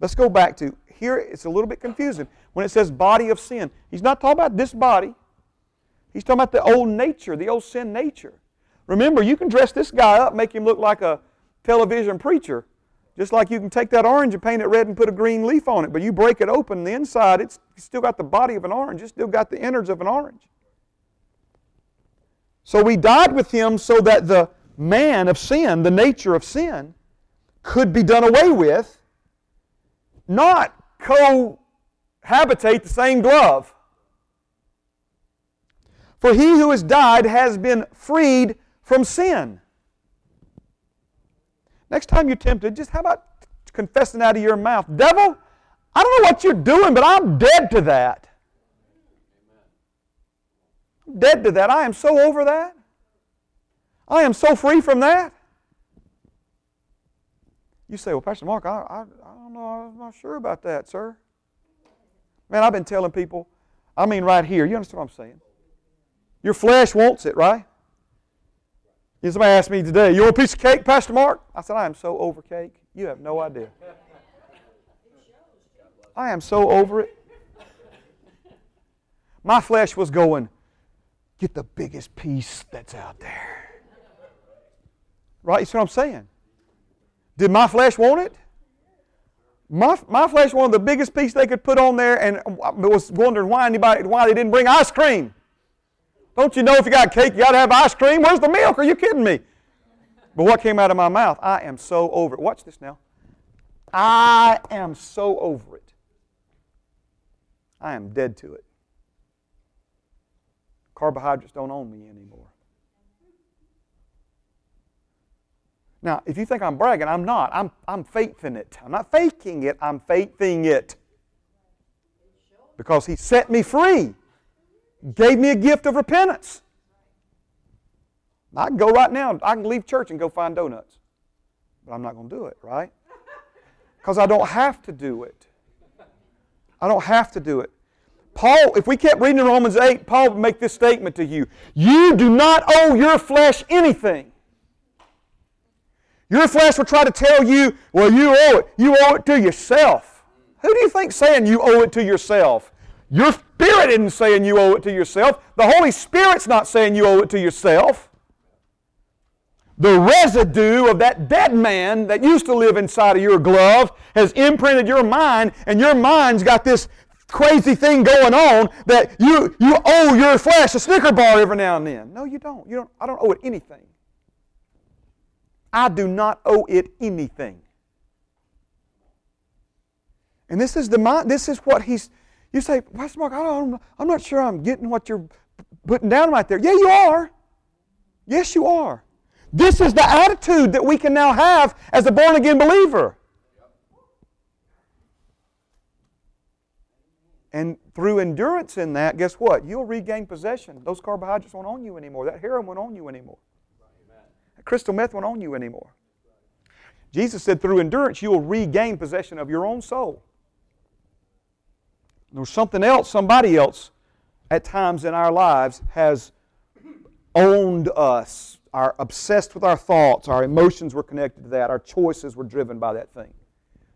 Let's go back to here, it's a little bit confusing when it says body of sin. He's not talking about this body. He's talking about the old nature, the old sin nature. Remember, you can dress this guy up, make him look like a television preacher, just like you can take that orange and paint it red and put a green leaf on it. But you break it open, the inside, it's still got the body of an orange. It's still got the innards of an orange. So we died with him so that the man of sin, the nature of sin, could be done away with, not co habitate the same glove. For he who has died has been freed from sin. Next time you're tempted, just how about confessing out of your mouth, Devil, I don't know what you're doing, but I'm dead to that. Dead to that. I am so over that. I am so free from that. You say, Well, Pastor Mark, I, I, I don't know, I'm not sure about that, sir. Man, I've been telling people, I mean right here, you understand what I'm saying? Your flesh wants it, right? Somebody asked me today, You want a piece of cake, Pastor Mark? I said, I am so over cake. You have no idea. I am so over it. My flesh was going, Get the biggest piece that's out there. Right? You see what I'm saying? Did my flesh want it? My, my flesh wanted the biggest piece they could put on there and I was wondering why anybody why they didn't bring ice cream. Don't you know if you got cake, you got to have ice cream? Where's the milk? Are you kidding me? But what came out of my mouth? I am so over it. Watch this now. I am so over it. I am dead to it. Carbohydrates don't own me anymore. Now, if you think I'm bragging, I'm not. I'm, I'm faithing it. I'm not faking it, I'm faithing it. Because He set me free, gave me a gift of repentance. I can go right now, I can leave church and go find donuts. But I'm not going to do it, right? Because I don't have to do it. I don't have to do it. Paul, if we kept reading in Romans 8, Paul would make this statement to you You do not owe your flesh anything. Your flesh will try to tell you, well, you owe it. You owe it to yourself. Who do you think saying you owe it to yourself? Your spirit isn't saying you owe it to yourself. The Holy Spirit's not saying you owe it to yourself. The residue of that dead man that used to live inside of your glove has imprinted your mind, and your mind's got this crazy thing going on that you, you owe your flesh a Snicker bar every now and then. No, you don't. You don't. I don't owe it anything. I do not owe it anything. And this is the mind, this is what he's you say, Pastor Mark, I don't, I'm not sure I'm getting what you're putting down right there. Yeah, you are. Yes, you are. This is the attitude that we can now have as a born again believer. And through endurance in that, guess what? You'll regain possession. Those carbohydrates won't own you anymore. That heroin won't own you anymore. Crystal meth won't own you anymore. Jesus said, through endurance, you will regain possession of your own soul. There's something else, somebody else, at times in our lives has owned us, are obsessed with our thoughts, our emotions were connected to that, our choices were driven by that thing.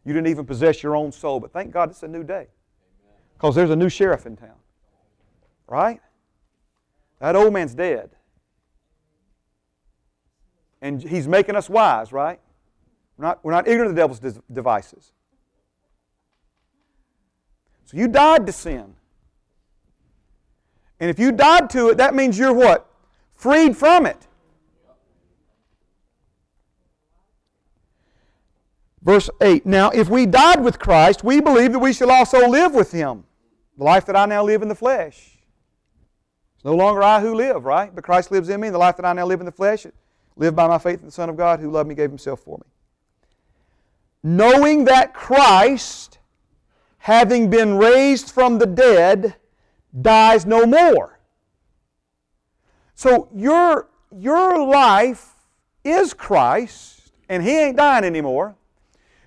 You didn't even possess your own soul, but thank God it's a new day. Because there's a new sheriff in town. Right? That old man's dead. And he's making us wise, right? We're not, we're not ignorant of the devil's devices. So you died to sin. And if you died to it, that means you're what? Freed from it. Verse 8 Now, if we died with Christ, we believe that we shall also live with him. The life that I now live in the flesh. It's no longer I who live, right? But Christ lives in me. And the life that I now live in the flesh, Live by my faith in the Son of God who loved me, gave himself for me. Knowing that Christ, having been raised from the dead, dies no more. So your, your life is Christ, and He ain't dying anymore.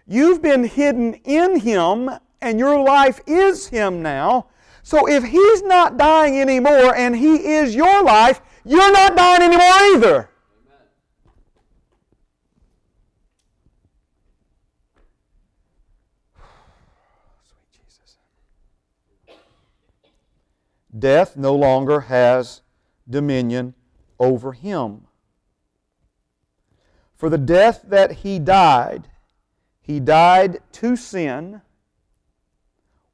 You've been hidden in Him, and your life is Him now. So if He's not dying anymore and He is your life, you're not dying anymore either. Death no longer has dominion over him. For the death that he died, he died to sin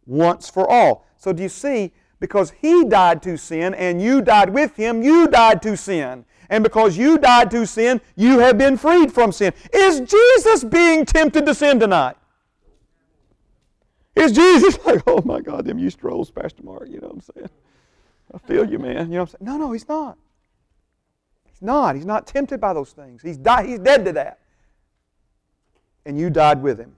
once for all. So do you see? Because he died to sin and you died with him, you died to sin. And because you died to sin, you have been freed from sin. Is Jesus being tempted to sin tonight? Is Jesus like, oh my God, them you strolls, Pastor Mark, you know what I'm saying? I feel you, man. You know what I'm saying? No, no, he's not. He's not. He's not tempted by those things. He's, died, he's dead to that. And you died with him.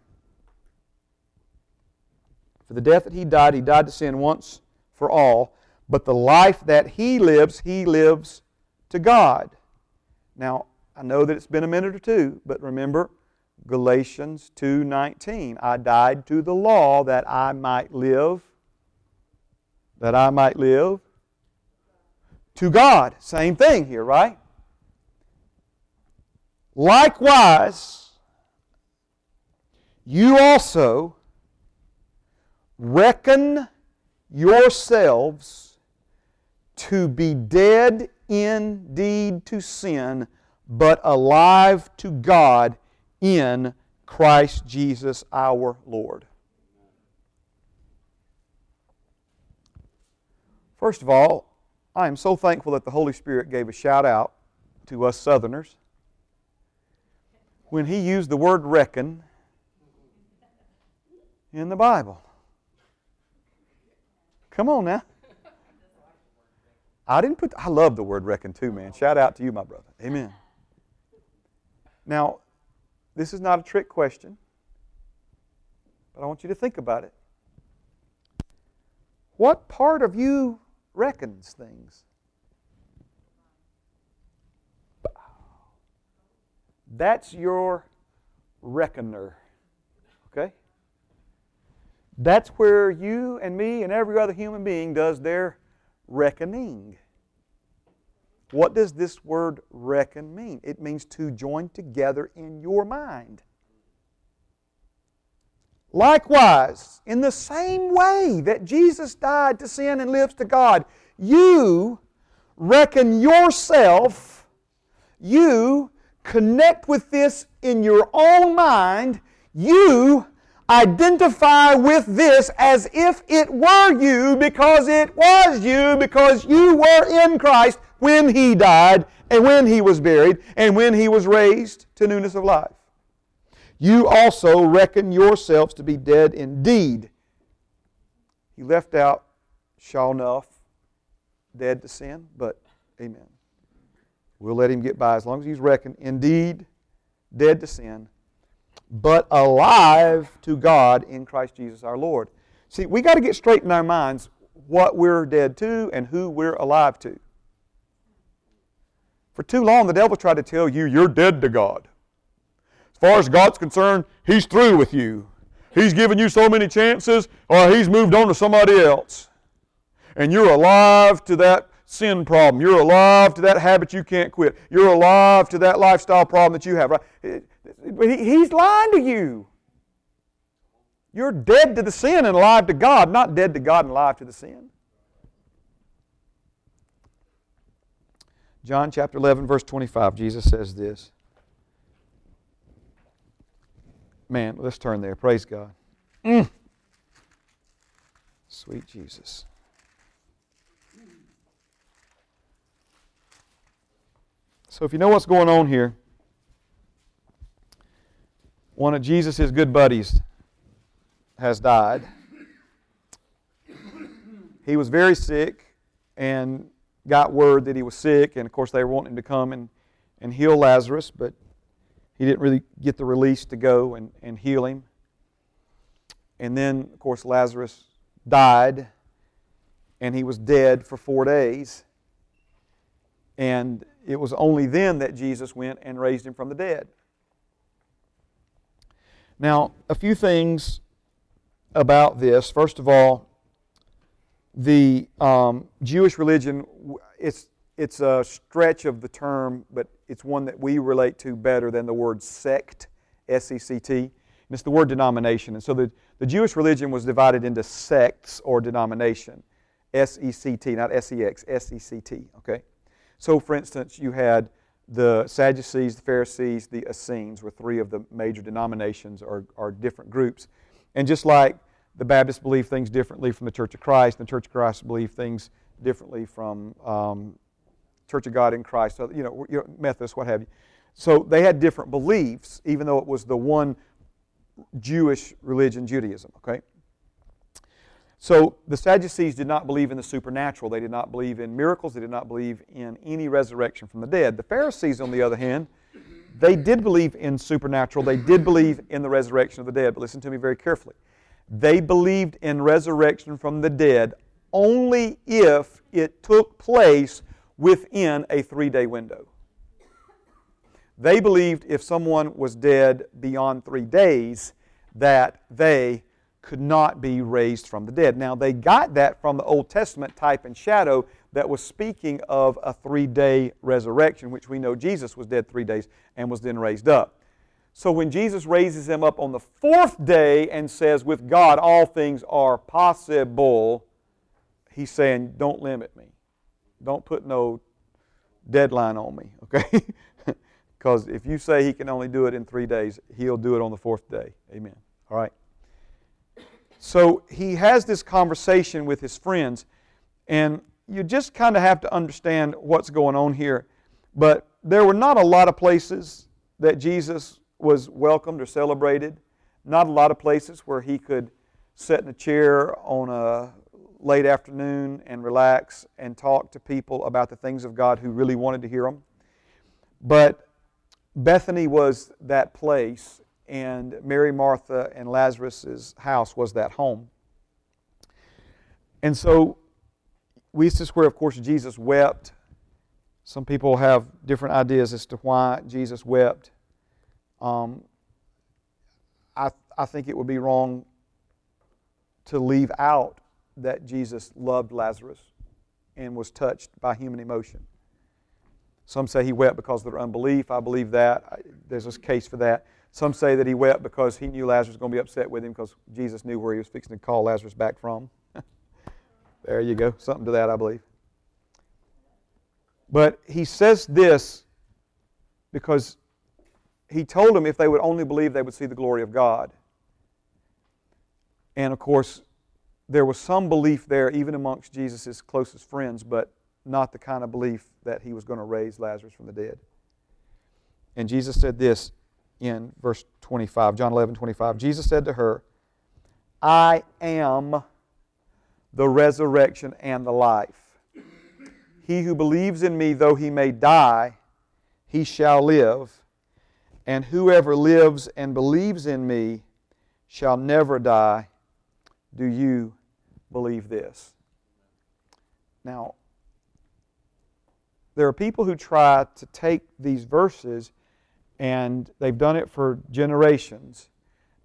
For the death that he died, he died to sin once for all. But the life that he lives, he lives to God. Now, I know that it's been a minute or two, but remember Galatians 2:19. I died to the law that I might live that I might live to God. Same thing here, right? Likewise, you also reckon yourselves to be dead indeed to sin, but alive to God in Christ Jesus our Lord. First of all, I am so thankful that the Holy Spirit gave a shout out to us Southerners when He used the word reckon in the Bible. Come on now. I didn't put, I love the word reckon too, man. Shout out to you, my brother. Amen. Now, this is not a trick question, but I want you to think about it. What part of you reckons things? That's your reckoner. Okay? That's where you and me and every other human being does their reckoning. What does this word reckon mean? It means to join together in your mind. Likewise, in the same way that Jesus died to sin and lives to God, you reckon yourself, you connect with this in your own mind, you identify with this as if it were you because it was you because you were in Christ when He died and when He was buried and when He was raised to newness of life. You also reckon yourselves to be dead indeed. He left out shall enough, dead to sin, but amen. We'll let him get by as long as he's reckoned indeed dead to sin but alive to God in Christ Jesus our Lord. See, we got to get straight in our minds what we're dead to and who we're alive to. For too long, the devil tried to tell you you're dead to God. As far as God's concerned, He's through with you. He's given you so many chances, or He's moved on to somebody else. And you're alive to that sin problem. You're alive to that habit you can't quit. You're alive to that lifestyle problem that you have. Right? He's lying to you. You're dead to the sin and alive to God, not dead to God and alive to the sin. John chapter 11, verse 25, Jesus says this. Man, let's turn there. Praise God. Mm. Sweet Jesus. So, if you know what's going on here, one of Jesus' good buddies has died. He was very sick and got word that he was sick, and of course, they were wanting him to come and, and heal Lazarus, but he didn't really get the release to go and, and heal him. And then, of course, Lazarus died, and he was dead for four days. And it was only then that Jesus went and raised him from the dead. Now, a few things about this. First of all, the um, Jewish religion, it's, it's a stretch of the term, but it's one that we relate to better than the word sect, S E C T. And it's the word denomination. And so the, the Jewish religion was divided into sects or denomination. S E C T, not S E X, S E C T, okay? So, for instance, you had the Sadducees, the Pharisees, the Essenes were three of the major denominations or, or different groups. And just like the Baptists believe things differently from the Church of Christ, the Church of Christ believe things differently from um, Church of God in Christ, so, you know, Methodists, what have you. So they had different beliefs, even though it was the one Jewish religion, Judaism, okay? So the Sadducees did not believe in the supernatural. They did not believe in miracles. They did not believe in any resurrection from the dead. The Pharisees, on the other hand, they did believe in supernatural. They did believe in the resurrection of the dead. But listen to me very carefully. They believed in resurrection from the dead only if it took place within a three day window. They believed if someone was dead beyond three days, that they could not be raised from the dead. Now, they got that from the Old Testament type and shadow that was speaking of a three day resurrection, which we know Jesus was dead three days and was then raised up. So, when Jesus raises him up on the fourth day and says, With God all things are possible, he's saying, Don't limit me. Don't put no deadline on me, okay? Because if you say he can only do it in three days, he'll do it on the fourth day. Amen. All right. So he has this conversation with his friends, and you just kind of have to understand what's going on here. But there were not a lot of places that Jesus was welcomed or celebrated, not a lot of places where he could sit in a chair on a late afternoon and relax and talk to people about the things of God who really wanted to hear them. But Bethany was that place, and Mary, Martha, and Lazarus' house was that home. And so we see where, of course, Jesus wept. Some people have different ideas as to why Jesus wept. Um, I, I think it would be wrong to leave out that Jesus loved Lazarus and was touched by human emotion. Some say he wept because of their unbelief. I believe that. There's a case for that. Some say that he wept because he knew Lazarus was going to be upset with him because Jesus knew where he was fixing to call Lazarus back from. there you go. Something to that, I believe. But he says this because he told them if they would only believe, they would see the glory of God. And of course, there was some belief there, even amongst Jesus' closest friends, but not the kind of belief that he was going to raise Lazarus from the dead. And Jesus said this in verse 25, John 11, 25. Jesus said to her, I am the resurrection and the life. He who believes in me, though he may die, he shall live. And whoever lives and believes in me shall never die. Do you believe this? Now, there are people who try to take these verses and they've done it for generations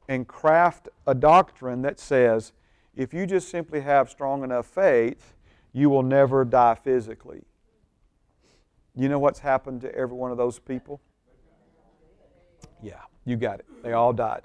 and craft a doctrine that says if you just simply have strong enough faith, you will never die physically. You know what's happened to every one of those people? Yeah, you got it. They all died.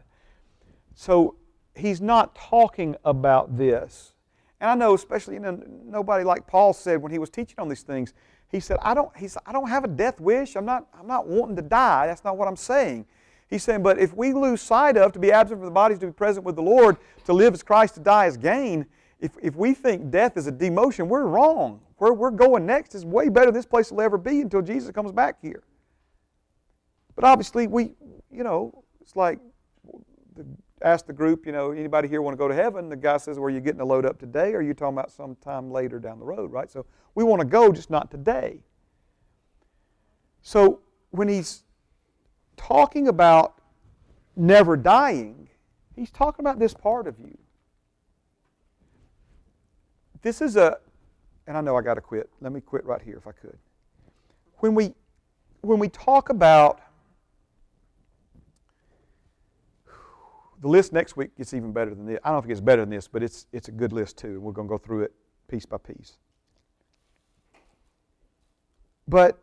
So he's not talking about this. And I know, especially, you know, nobody like Paul said when he was teaching on these things, he said, I don't, he said, I don't have a death wish. I'm not, I'm not wanting to die. That's not what I'm saying. He's saying, but if we lose sight of to be absent from the bodies to be present with the Lord, to live as Christ, to die as gain, if, if we think death is a demotion, we're wrong. Where we're going next is way better than this place will ever be until Jesus comes back here. But obviously, we, you know, it's like ask the group, you know, anybody here want to go to heaven? The guy says, well, are you getting a load up today or are you talking about sometime later down the road, right? So we want to go, just not today. So when he's talking about never dying, he's talking about this part of you. This is a, and I know I got to quit. Let me quit right here if I could. When we, when we talk about the list next week gets even better than this. I don't think it's better than this, but it's, it's a good list too. And We're going to go through it piece by piece. But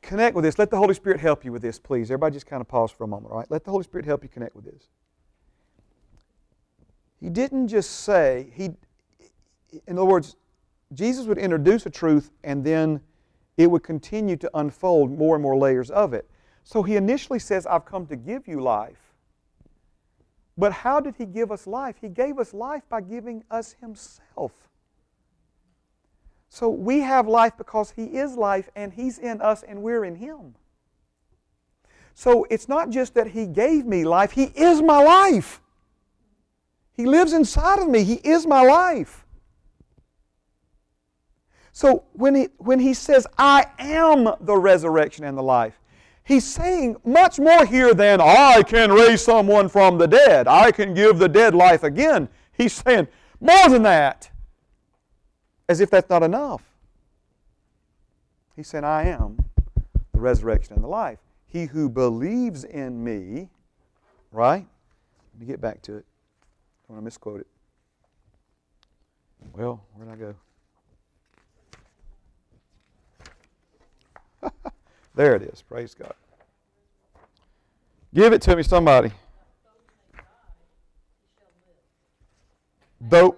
connect with this. Let the Holy Spirit help you with this, please. Everybody just kind of pause for a moment, all right? Let the Holy Spirit help you connect with this. He didn't just say, he, in other words, Jesus would introduce a truth and then it would continue to unfold more and more layers of it. So he initially says, I've come to give you life. But how did he give us life? He gave us life by giving us himself. So we have life because he is life and he's in us and we're in him. So it's not just that he gave me life, he is my life. He lives inside of me, he is my life. So when he, when he says, I am the resurrection and the life, He's saying much more here than, I can raise someone from the dead. I can give the dead life again. He's saying more than that. As if that's not enough. He said, I am the resurrection and the life. He who believes in me, right? Let me get back to it. I want to misquote it. Well, where did I go? There it is. Praise God. Give it to me, somebody. Though,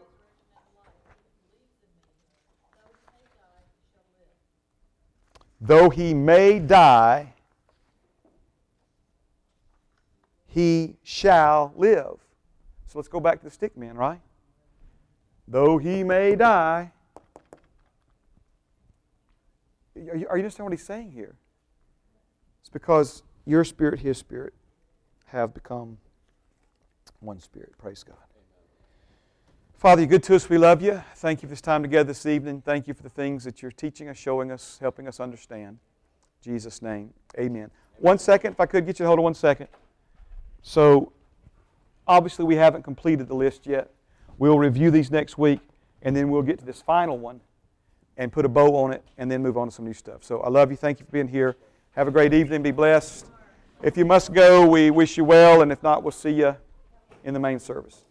though he may die, he shall live. So let's go back to the stick man, right? though he may die. Are you, are you understand what he's saying here? It's because your spirit, his spirit, have become one spirit. Praise God. Father, you're good to us. We love you. Thank you for this time together this evening. Thank you for the things that you're teaching us, showing us, helping us understand. In Jesus' name, amen. One second, if I could get you to hold on one second. So, obviously, we haven't completed the list yet. We'll review these next week, and then we'll get to this final one and put a bow on it, and then move on to some new stuff. So, I love you. Thank you for being here. Have a great evening. Be blessed. If you must go, we wish you well, and if not, we'll see you in the main service.